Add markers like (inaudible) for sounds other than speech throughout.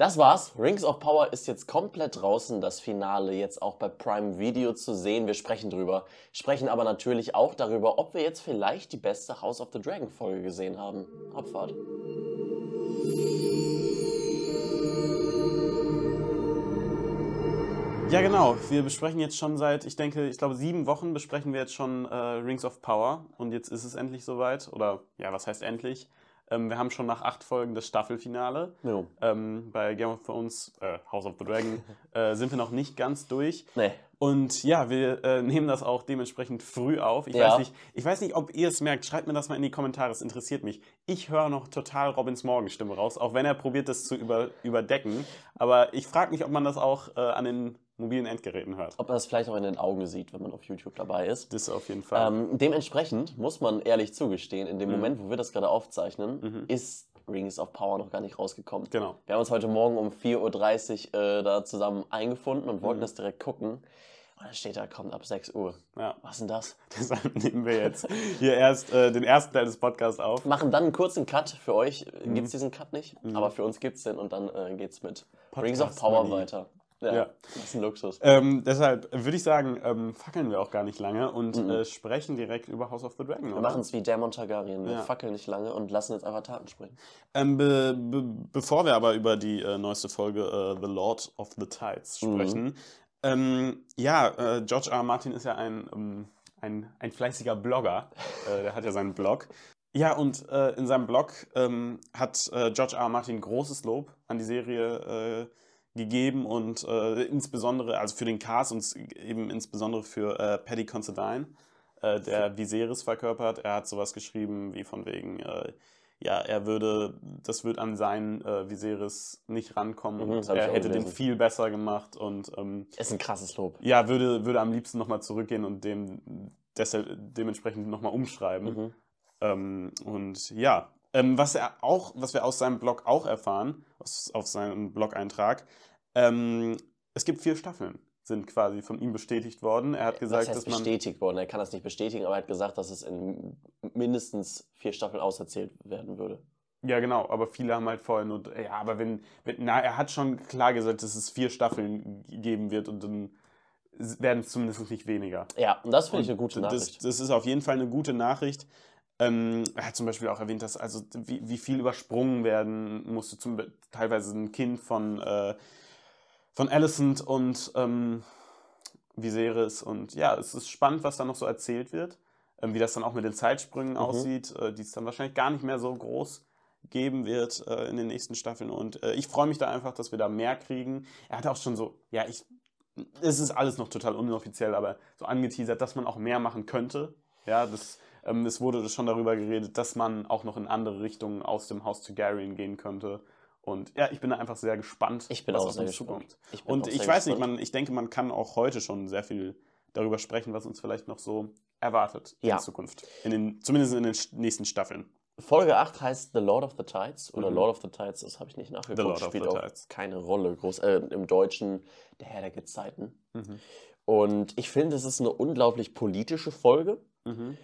Das war's. Rings of Power ist jetzt komplett draußen. Das Finale jetzt auch bei Prime Video zu sehen. Wir sprechen drüber. Sprechen aber natürlich auch darüber, ob wir jetzt vielleicht die beste House of the Dragon Folge gesehen haben. Abfahrt. Ja, genau. Wir besprechen jetzt schon seit, ich denke, ich glaube, sieben Wochen besprechen wir jetzt schon äh, Rings of Power. Und jetzt ist es endlich soweit. Oder, ja, was heißt endlich? Ähm, wir haben schon nach acht Folgen das Staffelfinale. Jo. Ähm, bei Game of Thrones, äh, House of the Dragon, (laughs) äh, sind wir noch nicht ganz durch. Nee. Und ja, wir äh, nehmen das auch dementsprechend früh auf. Ich, Ja. weiß nicht, ich weiß nicht, ob ihr es merkt. Schreibt mir das mal in die Kommentare. Es interessiert mich. Ich höre noch total Robins Morgenstimme raus, auch wenn er probiert, das zu über, überdecken. Aber ich frage mich, ob man das auch äh, an den mobilen Endgeräten hört. Ob man das vielleicht auch in den Augen sieht, wenn man auf YouTube dabei ist. Das auf jeden Fall. Ähm, dementsprechend muss man ehrlich zugestehen, in dem Mhm. Moment, wo wir das gerade aufzeichnen, ist Rings of Power noch gar nicht rausgekommen. Genau. Wir haben uns heute Morgen um 4.30 Uhr äh, da zusammen eingefunden und Mhm. wollten das direkt gucken. Und dann steht da, kommt ab 6 Uhr. Ja. Was ist denn das? (laughs) Deshalb nehmen wir jetzt hier erst äh, den ersten Teil des Podcasts auf. Machen dann einen kurzen Cut. Für euch Mhm. gibt es diesen Cut nicht, aber für uns gibt es den und dann äh, geht's mit Rings of Podcast Power Money. weiter. Ja, Ja. das ist ein Luxus. Ähm, deshalb würde ich sagen, ähm, fackeln wir auch gar nicht lange und äh, sprechen direkt über House of the Dragon. Mhm. Wir machen es wie Daemon Targaryen. Wir Ja. fackeln nicht lange und lassen jetzt einfach Taten springen. Ähm, be, be, bevor wir aber über die äh, neueste Folge äh, The Lord of the Tides Mhm. sprechen, ähm, ja, äh, George R. R. Martin ist ja ein, ähm, ein, ein fleißiger Blogger. (laughs) äh, der hat ja seinen Blog. Ja, und äh, in seinem Blog ähm, hat George R. R. Martin großes Lob an die Serie äh, gegeben und äh, insbesondere, also für den Cast und eben insbesondere für äh, Paddy Considine, äh, der Viserys verkörpert. Er hat sowas geschrieben wie von wegen, äh, ja, er würde, das wird an seinen äh, Viserys nicht rankommen Mhm, und er hätte den viel besser gemacht und ähm, Ist ein krasses Lob. ja, würde, würde am liebsten nochmal zurückgehen und dem deshalb, dementsprechend nochmal umschreiben. Mhm. Ähm, und ja, ähm, was er auch, was wir aus seinem Blog auch erfahren, aus, auf seinem Blog-Eintrag, ähm, es gibt vier Staffeln, sind quasi von ihm bestätigt worden. Er hat Was gesagt, heißt dass man. bestätigt worden? Er kann das nicht bestätigen, aber er hat gesagt, dass es in mindestens vier Staffeln auserzählt werden würde. Ja, genau, aber viele haben halt vorher nur. Ja, aber wenn. wenn na, er hat schon klar gesagt, dass es vier Staffeln geben wird und dann werden es zumindest nicht weniger. Ja, und das finde ich eine gute das, Nachricht. Das ist auf jeden Fall eine gute Nachricht. Ähm, er hat zum Beispiel auch erwähnt, dass also wie, wie viel übersprungen werden musste, zum, teilweise ein Kind von, äh, von Alicent und ähm, Viserys. Und ja, es ist spannend, was da noch so erzählt wird, ähm, wie das dann auch mit den Zeitsprüngen aussieht, äh, die es dann wahrscheinlich gar nicht mehr so groß geben wird äh, in den nächsten Staffeln. Und äh, ich freue mich da einfach, dass wir da mehr kriegen. Er hat auch schon so, ja, ich, es ist alles noch total inoffiziell, aber so angeteasert, dass man auch mehr machen könnte. Ja, das, es wurde schon darüber geredet, dass man auch noch in andere Richtungen aus dem Haus Targaryen gehen könnte. Und ja, ich bin da einfach sehr gespannt, Ich bin was auch auf sehr uns gespannt. zukommt. Ich bin Und ich weiß nicht, gespannt. man, ich denke, man kann auch heute schon sehr viel darüber sprechen, was uns vielleicht noch so erwartet Ja. in Zukunft. In den, zumindest in den nächsten Staffeln. Folge 8 heißt The Lord of the Tides oder Mhm. Lord of the Tides, das habe ich nicht nachgeguckt, The Lord of spielt the auch Tides. keine Rolle. Groß, äh, Im Deutschen der Herr der Gezeiten. Mhm. Und ich finde, es ist eine unglaublich politische Folge Mhm.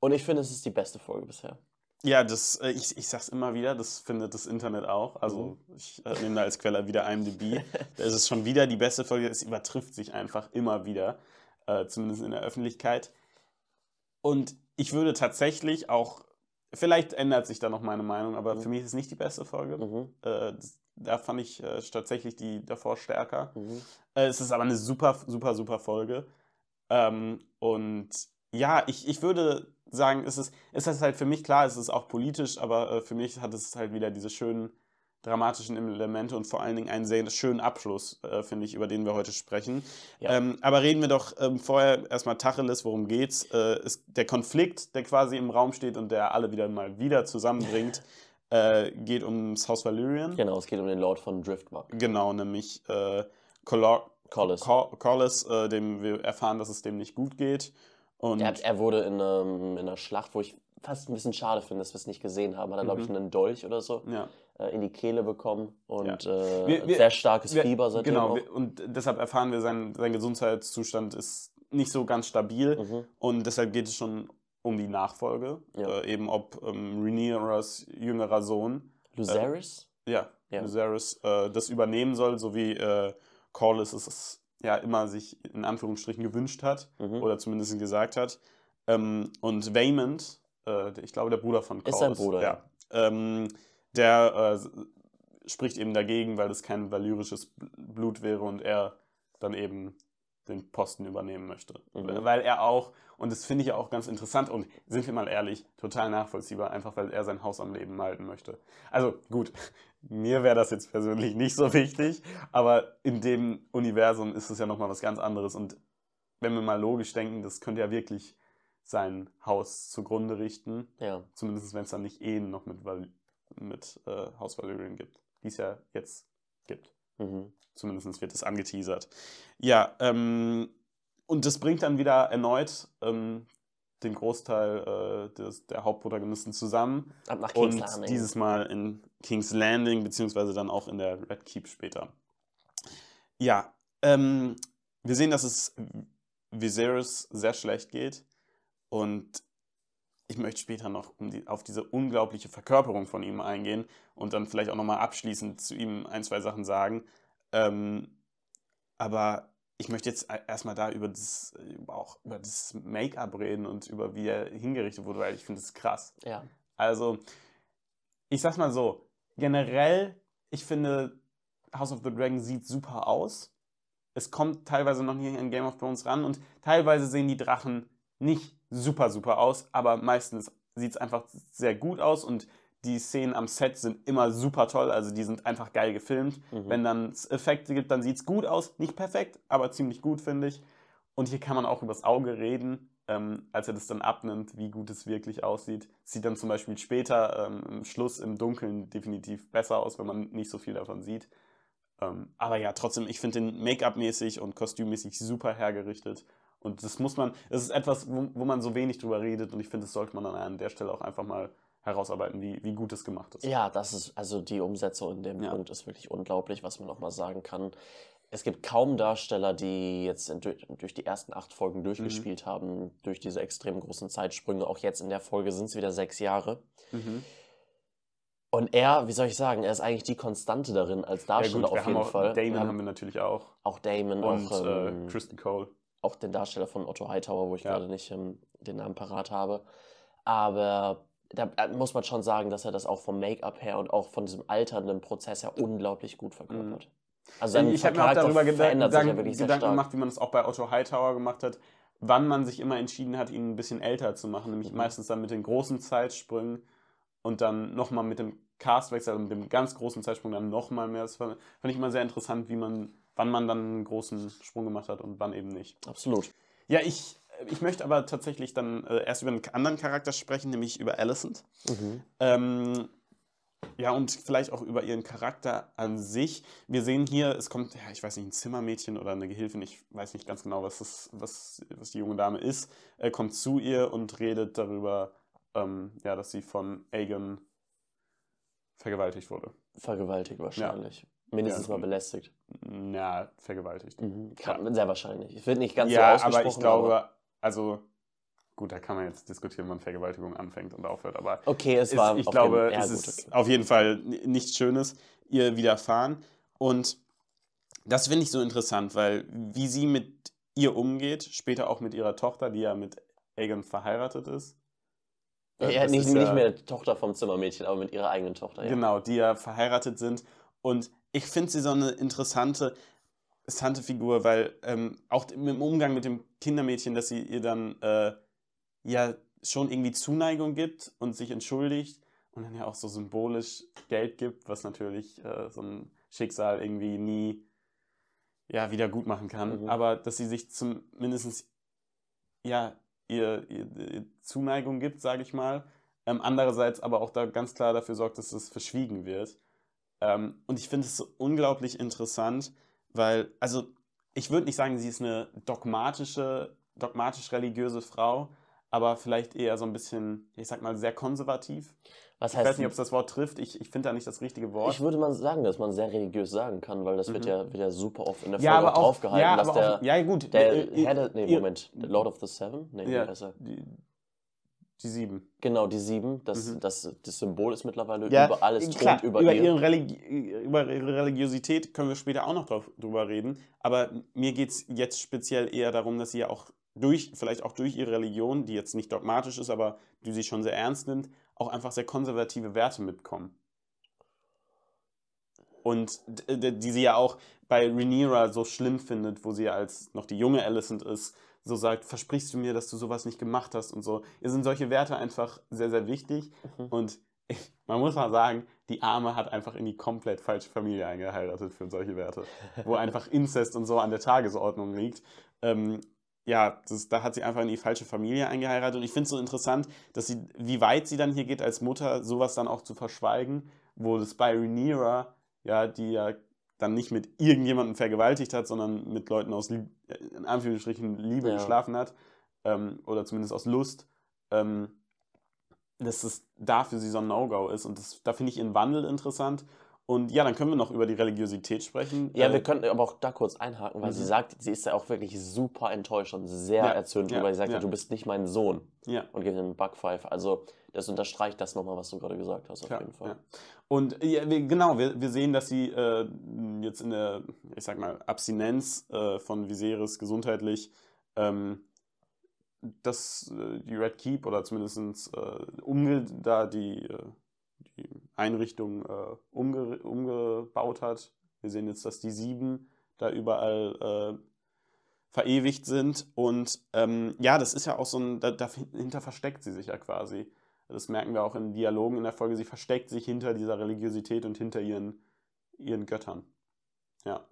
Und ich finde, es ist die beste Folge bisher. Ja, das, äh, ich, ich sag's immer wieder, das findet das Internet auch. Also ich äh, nehme da als Quelle wieder IMDb. (laughs) da ist es schon wieder die beste Folge. Es übertrifft sich einfach immer wieder, äh, zumindest in der Öffentlichkeit. Und ich würde tatsächlich auch, vielleicht ändert sich da noch meine Meinung, aber Mhm. für mich ist es nicht die beste Folge. Mhm. Äh, das, da fand ich äh, tatsächlich die davor stärker. Mhm. Äh, es ist aber eine super, super, super Folge. Ähm, und ja, ich, ich würde sagen, es ist, es ist halt für mich klar, es ist auch politisch, aber äh, für mich hat es halt wieder diese schönen dramatischen Elemente und vor allen Dingen einen sehr schönen Abschluss, äh, finde ich, über den wir heute sprechen. Ja. Ähm, aber reden wir doch ähm, vorher erstmal Tacheles, worum geht's? Äh, ist der Konflikt, der quasi im Raum steht und der alle wieder mal wieder zusammenbringt, (laughs) äh, geht ums Haus Valyrian. Genau, es geht um den Lord von Driftmark. Genau, nämlich äh, Collis. Corlys, äh, dem wir erfahren, dass es dem nicht gut geht. Und Er, er wurde in, ähm, in einer Schlacht, wo ich fast ein bisschen schade finde, dass wir es nicht gesehen haben, hat er, glaube ich, Mhm. einen Dolch oder so ja, äh, in die Kehle bekommen und äh, Wir- wir- sehr starkes wir- Fieber seitdem genau, auch. und deshalb erfahren wir, sein, sein Gesundheitszustand ist nicht so ganz stabil. Mhm. Und deshalb geht es schon um die Nachfolge. Ja. Äh, eben ob ähm, Rhaenyras jüngerer Sohn, Lucerys? ja, ja. Viserys äh, das übernehmen soll, so wie äh, Corlys es ja immer sich in Anführungsstrichen gewünscht hat mhm. oder zumindest gesagt hat. Ähm, und Waymond, äh, ich glaube der Bruder von Corlys, ist sein Bruder, ja. Ähm, der äh, spricht eben dagegen, weil das kein valyrisches Blut wäre und er dann eben den Posten übernehmen möchte. Mhm. Weil er auch, und das finde ich auch ganz interessant und sind wir mal ehrlich, total nachvollziehbar, einfach weil er sein Haus am Leben halten möchte. Also gut, (laughs) mir wäre das jetzt persönlich nicht so wichtig, aber in dem Universum ist es ja nochmal was ganz anderes und wenn wir mal logisch denken, das könnte ja wirklich sein Haus zugrunde richten. Ja. Zumindest wenn es dann nicht Ehen noch mit, Val mit äh, Haus Valyrian gibt, die es ja jetzt gibt. Mhm. Zumindest wird es angeteasert. Ja, ähm, und das bringt dann wieder erneut ähm, den Großteil äh, des, der Hauptprotagonisten zusammen. Ab nach King's und Landing. dieses Mal in King's Landing, beziehungsweise dann auch in der Red Keep später. Ja, ähm, wir sehen, dass es Viserys sehr schlecht geht. Und ich möchte später noch um die, auf diese unglaubliche Verkörperung von ihm eingehen und dann vielleicht auch nochmal abschließend zu ihm ein, zwei Sachen sagen. Ähm, aber ich möchte jetzt erstmal da über das, auch über das Make-up reden und über wie er hingerichtet wurde, weil ich finde es krass. Ja. Also, ich sag's mal so, generell, ich finde, House of the Dragon sieht super aus. Es kommt teilweise noch nicht an Game of Thrones ran und teilweise sehen die Drachen nicht super, super aus, aber meistens sieht es einfach sehr gut aus und die Szenen am Set sind immer super toll, also die sind einfach geil gefilmt. Mhm. Wenn dann es Effekte gibt, dann sieht es gut aus. Nicht perfekt, aber ziemlich gut, finde ich. Und hier kann man auch übers Auge reden, ähm, als er das dann abnimmt, wie gut es wirklich aussieht. Sieht dann zum Beispiel später ähm, im Schluss im Dunkeln definitiv besser aus, wenn man nicht so viel davon sieht. Ähm, aber ja, trotzdem, ich finde den Make-up-mäßig und kostümmäßig super hergerichtet. Und das muss man, es ist etwas, wo, wo man so wenig drüber redet und ich finde, das sollte man dann an der Stelle auch einfach mal herausarbeiten, wie, wie gut es gemacht ist. Ja, das ist, also die Umsetzung in dem ja. Punkt ist wirklich unglaublich, was man nochmal sagen kann. Es gibt kaum Darsteller, die jetzt in, durch die ersten acht Folgen durchgespielt mhm. haben, durch diese extrem großen Zeitsprünge. Auch jetzt in der Folge sind es wieder sechs Jahre. Mhm. Und er, wie soll ich sagen, er ist eigentlich die Konstante darin als Darsteller ja, gut, auf jeden Fall. Damon haben, haben, wir natürlich auch. Auch Damon, und, auch ähm, äh, Kristen Cole. Auch den Darsteller von Otto Hightower, wo ich ja. gerade nicht ähm, den Namen parat habe. Aber da äh, muss man schon sagen, dass er das auch vom Make-up her und auch von diesem alternden Prozess her unglaublich gut verkörpert. Mhm. Also sein ich habe mir auch darüber Gedanken, ja Gedanken gemacht, wie man es auch bei Otto Hightower gemacht hat, wann man sich immer entschieden hat, ihn ein bisschen älter zu machen, nämlich mhm. meistens dann mit den großen Zeitsprüngen und dann nochmal mit dem Castwechsel, also mit dem ganz großen Zeitsprung dann nochmal mehr. Das fand ich immer sehr interessant, wie man, wann man dann einen großen Sprung gemacht hat und wann eben nicht. Absolut. Ja, ich ich möchte aber tatsächlich dann äh, erst über einen anderen Charakter sprechen, nämlich über Alicent. Mhm. Ähm, ja, und vielleicht auch über ihren Charakter an sich. Wir sehen hier, es kommt, ja, ich weiß nicht, ein Zimmermädchen oder eine Gehilfin, ich weiß nicht ganz genau, was, das, was, was die junge Dame ist, äh, kommt zu ihr und redet darüber, ähm, ja, dass sie von Aegon vergewaltigt wurde. Vergewaltigt wahrscheinlich. Ja. Mindestens ja, mal belästigt. Ja, vergewaltigt. Mhm. Kann, sehr wahrscheinlich. Ich finde nicht ganz ja, so ausgesprochen. aber ich glaube, aber also gut, da kann man jetzt diskutieren, wann Vergewaltigung anfängt und aufhört, aber okay, es war ich glaube, ja, es ist okay. auf jeden Fall nichts Schönes ihr widerfahren und das finde ich so interessant, weil wie sie mit ihr umgeht, später auch mit ihrer Tochter, die ja mit Aegon verheiratet ist. Ja, ja nicht, ist nicht mehr Tochter vom Zimmermädchen, aber mit ihrer eigenen Tochter. Ja. Genau, die ja verheiratet sind. Und ich finde sie so eine interessante, interessante Figur, weil ähm, auch im Umgang mit dem Kindermädchen, dass sie ihr dann äh, ja schon irgendwie Zuneigung gibt und sich entschuldigt und dann ja auch so symbolisch Geld gibt, was natürlich äh, so ein Schicksal irgendwie nie ja, wieder gut machen kann. Mhm. Aber dass sie sich zumindest ja, ihr, ihr, ihr Zuneigung gibt, sage ich mal. Ähm, andererseits aber auch da ganz klar dafür sorgt, dass es verschwiegen wird. Ähm, und ich finde es so unglaublich interessant, weil, also ich würde nicht sagen, sie ist eine dogmatische, dogmatisch-religiöse Frau, aber vielleicht eher so ein bisschen, ich sag mal, sehr konservativ. Was heißt ich weiß nicht, ob es das Wort trifft. Ich, ich finde da nicht das richtige Wort. Ich würde mal sagen, dass man sehr religiös sagen kann, weil das mhm. wird, ja, wird ja super oft in der Folge ja, auch draufgehalten, ja, dass der, auch, ja, gut. der, der Herr, nee, Moment, Lord of the Seven? Nee, ja, wie heißt er? Die, Die sieben. Genau, die sieben. Das, Mhm. das, das Symbol ist mittlerweile Ja, überall. Es klar, thront über, über, ihr. ihre Religi über ihre Religiosität können wir später auch noch drauf, drüber reden. Aber mir geht es jetzt speziell eher darum, dass sie ja auch durch, vielleicht auch durch ihre Religion, die jetzt nicht dogmatisch ist, aber die sie schon sehr ernst nimmt, auch einfach sehr konservative Werte mitkommen. Und die sie ja auch bei Rhaenyra so schlimm findet, wo sie ja als noch die junge Alicent ist, so sagt, versprichst du mir, dass du sowas nicht gemacht hast und so. Ihr sind solche Werte einfach sehr, sehr wichtig. Mhm. Und man muss mal sagen, die Arme hat einfach in die komplett falsche Familie eingeheiratet für solche Werte. Wo einfach Inzest und so an der Tagesordnung liegt. Ähm, ja, das, da hat sie einfach in die falsche Familie eingeheiratet. Und ich finde es so interessant, dass sie, wie weit sie dann hier geht als Mutter, sowas dann auch zu verschweigen, wo das bei Rhaenyra, ja, die ja dann nicht mit irgendjemandem vergewaltigt hat, sondern mit Leuten aus, äh, in Anführungsstrichen, Liebe Ja. geschlafen hat, ähm, oder zumindest aus Lust, ähm, dass es da für sie so ein No-Go ist. Und das, da finde ich ihren Wandel interessant. Und ja, dann können wir noch über die Religiosität sprechen. Ja, Äh, wir könnten aber auch da kurz einhaken, weil Mhm. sie sagt, sie ist ja auch wirklich super enttäuscht und sehr Ja, erzürnt ja, drüber. Sie sagt, ja. du bist nicht mein Sohn ja. und gibt ihm einen Backpfeife. Also das unterstreicht das nochmal, was du gerade gesagt hast, auf Klar, jeden Fall. ja. Und ja, wir, genau, wir, wir sehen, dass sie äh, jetzt in der, ich sag mal, Abstinenz äh, von Viserys gesundheitlich ähm, das, äh, die Red Keep oder zumindest äh, umge da die, äh, die Einrichtung äh, umge umgebaut hat. Wir sehen jetzt, dass die sieben da überall äh, verewigt sind. Und ähm, ja, das ist ja auch so ein, da, dahinter versteckt sie sich ja quasi. Das merken wir auch in Dialogen in der Folge. Sie versteckt sich hinter dieser Religiosität und hinter ihren, ihren Göttern. Ja.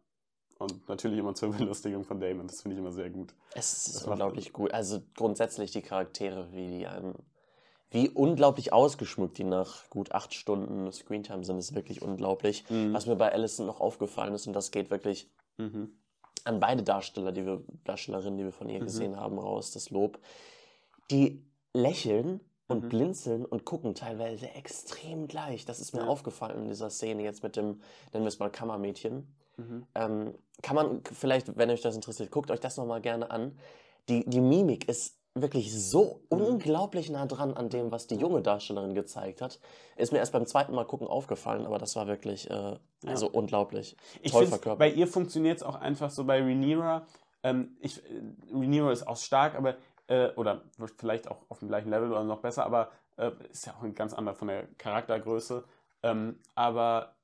Und natürlich immer zur (laughs) Belustigung von Damon. Das finde ich immer sehr gut. Es ist Das unglaublich gut. Also grundsätzlich die Charaktere, wie die einem, wie unglaublich ausgeschmückt die nach gut acht Stunden Screentime sind, ist wirklich unglaublich. Mhm. Was mir bei Allison noch aufgefallen ist, und das geht wirklich Mhm. an beide Darsteller, die wir, Darstellerinnen, die wir von ihr Mhm. gesehen haben, raus, das Lob. Die lächeln und Mhm. blinzeln und gucken teilweise extrem gleich. Das ist mir Ja. aufgefallen in dieser Szene jetzt mit dem, nennen wir es mal Kammermädchen. Mhm. Ähm, kann man vielleicht, wenn euch das interessiert, guckt euch das nochmal gerne an. Die, die Mimik ist wirklich so Mhm. unglaublich nah dran an dem, was die junge Darstellerin gezeigt hat. Ist mir erst beim zweiten Mal gucken aufgefallen, aber das war wirklich äh, also unglaublich. Ich Toll verkörpert. bei ihr funktioniert es auch einfach so bei Rhaenyra. Ähm, ich, äh, Rhaenyra ist auch stark, aber, äh, oder vielleicht auch auf dem gleichen Level oder noch besser, aber äh, ist ja auch ein ganz anderer von der Charaktergröße. Ähm, aber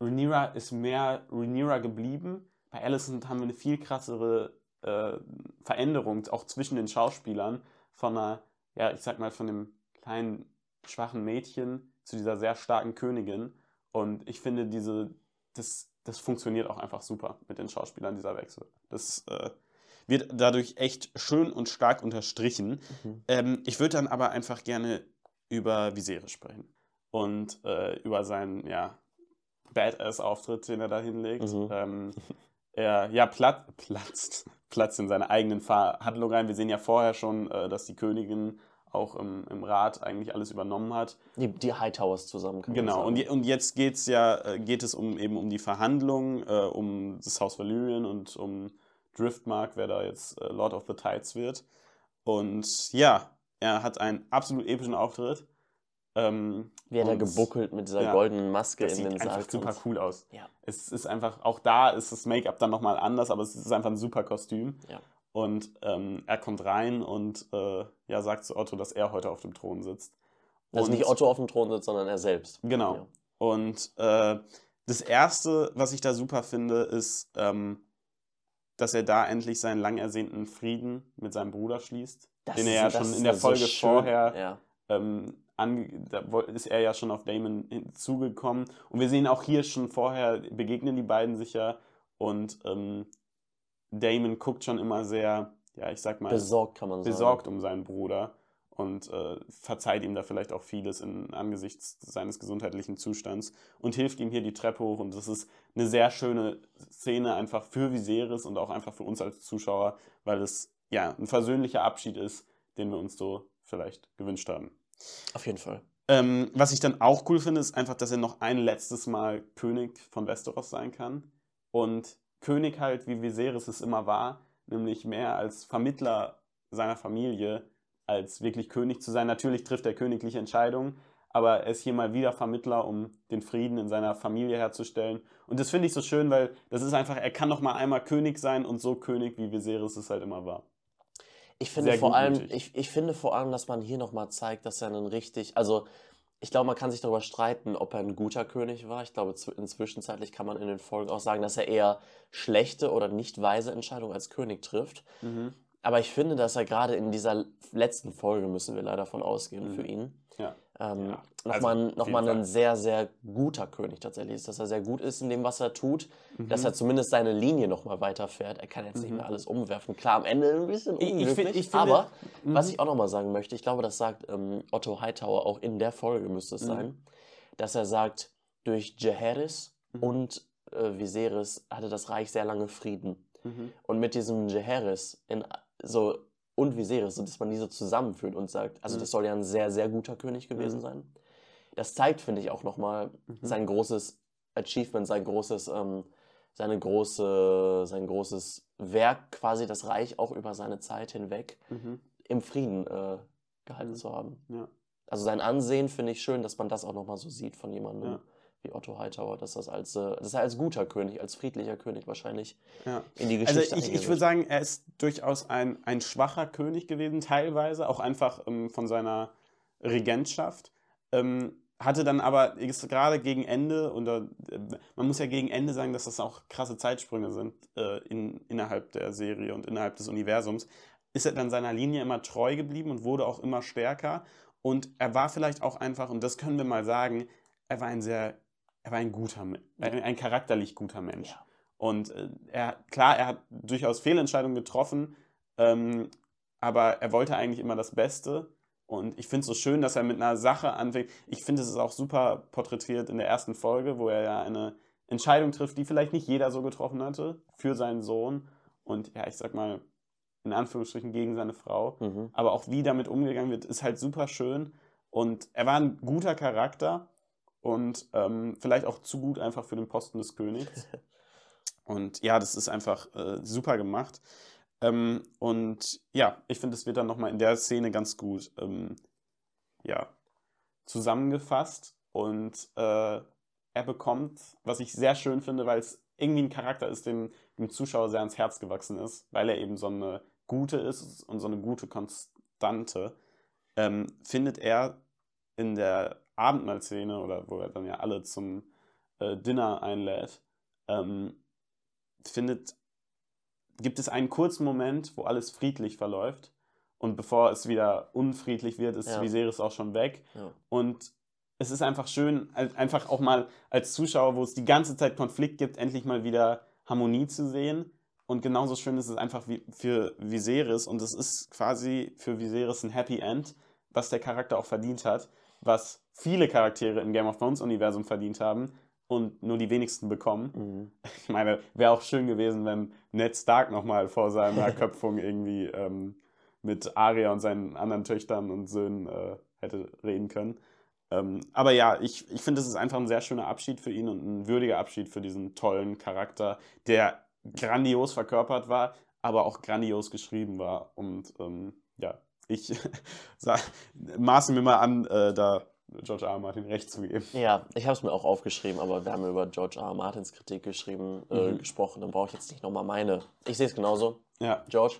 Rhaenyra ist mehr Rhaenyra geblieben. Bei Alicent haben wir eine viel krassere äh, Veränderung, auch zwischen den Schauspielern, von einer, ja, ich sag mal, von dem kleinen, schwachen Mädchen zu dieser sehr starken Königin. Und ich finde, diese, das, das funktioniert auch einfach super mit den Schauspielern, dieser Wechsel. Das äh, wird dadurch echt schön und stark unterstrichen. Mhm. Ähm, ich würde dann aber einfach gerne über Viserys sprechen. Und äh, über seinen, ja, Badass-Auftritt, den er da hinlegt. Mhm. Ähm, er, ja, platt, platzt, platzt in seine eigenen Verhandlungen rein. Wir sehen ja vorher schon, äh, dass die Königin auch im, im Rat eigentlich alles übernommen hat. Die, die Hightowers zusammen. Genau, und, und jetzt geht's ja, äh, geht es um eben um die Verhandlungen, äh, um das Haus Valyrian und um Driftmark, wer da jetzt äh, Lord of the Tides wird. Und ja, er hat einen absolut epischen Auftritt. Ähm, Wie er da gebuckelt mit dieser ja, goldenen Maske Das in sieht den Saal einfach super cool aus. Ja. Es ist einfach, auch da ist das Make-up dann nochmal anders, aber es ist einfach ein super Kostüm. Ja. Und ähm, er kommt rein und äh, ja, sagt zu Otto, dass er heute auf dem Thron sitzt. Also Und- nicht Otto auf dem Thron sitzt, sondern er selbst. Genau. Ja. Und äh, das Erste, was ich da super finde, ist, ähm, dass er da endlich seinen lang ersehnten Frieden mit seinem Bruder schließt. Das den er ja das schon in der so Folge schön. vorher Ja. ähm, da ist er ja schon auf Damon hinzugekommen. Und wir sehen auch hier schon vorher, begegnen die beiden sich ja. Und ähm, Damon guckt schon immer sehr, ja, ich sag mal, Besorgt kann man sagen. besorgt um seinen Bruder und äh, verzeiht ihm da vielleicht auch vieles in, angesichts seines gesundheitlichen Zustands und hilft ihm hier die Treppe hoch. Und das ist eine sehr schöne Szene einfach für Viserys und auch einfach für uns als Zuschauer, weil es ja ein versöhnlicher Abschied ist, den wir uns so vielleicht gewünscht haben. Auf jeden Fall. Ähm, was ich dann auch cool finde, ist einfach, dass er noch ein letztes Mal König von Westeros sein kann. Und König halt, wie Viserys es immer war, nämlich mehr als Vermittler seiner Familie als wirklich König zu sein. Natürlich trifft er königliche Entscheidungen, aber er ist hier mal wieder Vermittler, um den Frieden in seiner Familie herzustellen. Und das finde ich so schön, weil das ist einfach, er kann noch mal einmal König sein und so König, wie Viserys es halt immer war. Ich finde vor allem, ich, ich finde vor allem, dass man hier nochmal zeigt, dass er einen richtig, also ich glaube, man kann sich darüber streiten, ob er ein guter König war. Ich glaube, zw- inzwischenzeitlich kann man in den Folgen auch sagen, dass er eher schlechte oder nicht weise Entscheidungen als König trifft. Mhm. Aber ich finde, dass er gerade in dieser letzten Folge, müssen wir leider davon ausgehen, für ihn, Ja. Ähm, Ja, nochmal also, auf noch mal jeden ein Fall. sehr, sehr guter König tatsächlich ist. Dass er sehr gut ist in dem, was er tut. Dass Mhm. er zumindest seine Linie nochmal weiterfährt. Er kann jetzt nicht mehr alles umwerfen. Klar, am Ende ein bisschen Ich- ich unglücklich. find- ich finde- aber Mhm. was ich auch nochmal sagen möchte, ich glaube, das sagt ähm, Otto Hightower auch in der Folge, müsste es Mhm. sein, dass er sagt, durch Jaehaerys Mhm. und äh, Viserys hatte das Reich sehr lange Frieden. Mhm. Und mit diesem Jaehaerys in, so, und Viserys, so dass man die so zusammenführt und sagt, also Mhm. das soll ja ein sehr, sehr guter König gewesen Mhm. sein. Das zeigt, finde ich, auch nochmal Mhm. sein großes Achievement, sein großes, ähm, seine große, sein großes Werk, quasi das Reich auch über seine Zeit hinweg Mhm. im Frieden äh, gehalten Mhm. zu haben. Ja. Also sein Ansehen finde ich schön, dass man das auch nochmal so sieht von jemandem Ja. Wie Otto Hightower, dass das als, äh, dass er als guter König, als friedlicher König wahrscheinlich Ja. in die Also Geschichte ich, ich eingeht. würde sagen, er ist durchaus ein, ein schwacher König gewesen, teilweise, auch einfach ähm, von seiner Regentschaft. Ähm, hatte dann aber gerade gegen Ende, und äh, man muss ja gegen Ende sagen, dass das auch krasse Zeitsprünge sind äh, in, innerhalb der Serie und innerhalb des Universums, ist er dann seiner Linie immer treu geblieben und wurde auch immer stärker. Und er war vielleicht auch einfach, und das können wir mal sagen, er war ein sehr, er war ein guter, ein, ein charakterlich guter Mensch. Ja. Und äh, er, klar, er hat durchaus Fehlentscheidungen getroffen, ähm, aber er wollte eigentlich immer das Beste. Und ich finde es so schön, dass er mit einer Sache anfängt. Ich finde, es ist auch super porträtiert in der ersten Folge, wo er ja eine Entscheidung trifft, die vielleicht nicht jeder so getroffen hatte, für seinen Sohn. Und ja, ich sag mal, in Anführungsstrichen gegen seine Frau. Mhm. Aber auch wie damit umgegangen wird, ist halt super schön. Und er war ein guter Charakter und ähm, vielleicht auch zu gut einfach für den Posten des Königs. (laughs) Und ja, das ist einfach äh, super gemacht. Ähm, und ja, ich finde, es wird dann nochmal in der Szene ganz gut ähm, ja, zusammengefasst. Und äh, er bekommt, was ich sehr schön finde, weil es irgendwie ein Charakter ist, dem dem Zuschauer sehr ans Herz gewachsen ist, weil er eben so eine gute ist und so eine gute Konstante, ähm, findet er in der Abendmahlszene oder wo er dann ja alle zum äh, Dinner einlädt, ähm, findet, gibt es einen kurzen Moment, wo alles friedlich verläuft und bevor es wieder unfriedlich wird, ist Ja. Viserys auch schon weg Ja. und es ist einfach schön, einfach auch mal als Zuschauer, wo es die ganze Zeit Konflikt gibt, endlich mal wieder Harmonie zu sehen. Und genauso schön ist es einfach wie für Viserys. Und es ist quasi für Viserys ein Happy End, was der Charakter auch verdient hat, was viele Charaktere im Game of Thrones-Universum verdient haben und nur die wenigsten bekommen. Mhm. Ich meine, wäre auch schön gewesen, wenn Ned Stark nochmal vor seiner (laughs) Köpfung irgendwie ähm, mit Arya und seinen anderen Töchtern und Söhnen äh, hätte reden können. Ähm, aber ja, ich, ich finde, es ist einfach ein sehr schöner Abschied für ihn und ein würdiger Abschied für diesen tollen Charakter, der grandios verkörpert war, aber auch grandios geschrieben war. Und ähm, ja, ich (laughs) maße mir mal an, äh, da George R. R. Martin recht zu geben. Ja, ich habe es mir auch aufgeschrieben, aber wir haben über George R. R. Martins Kritik geschrieben, äh, Mhm. gesprochen. Dann brauche ich jetzt nicht nochmal meine. Ich sehe es genauso. Ja, George,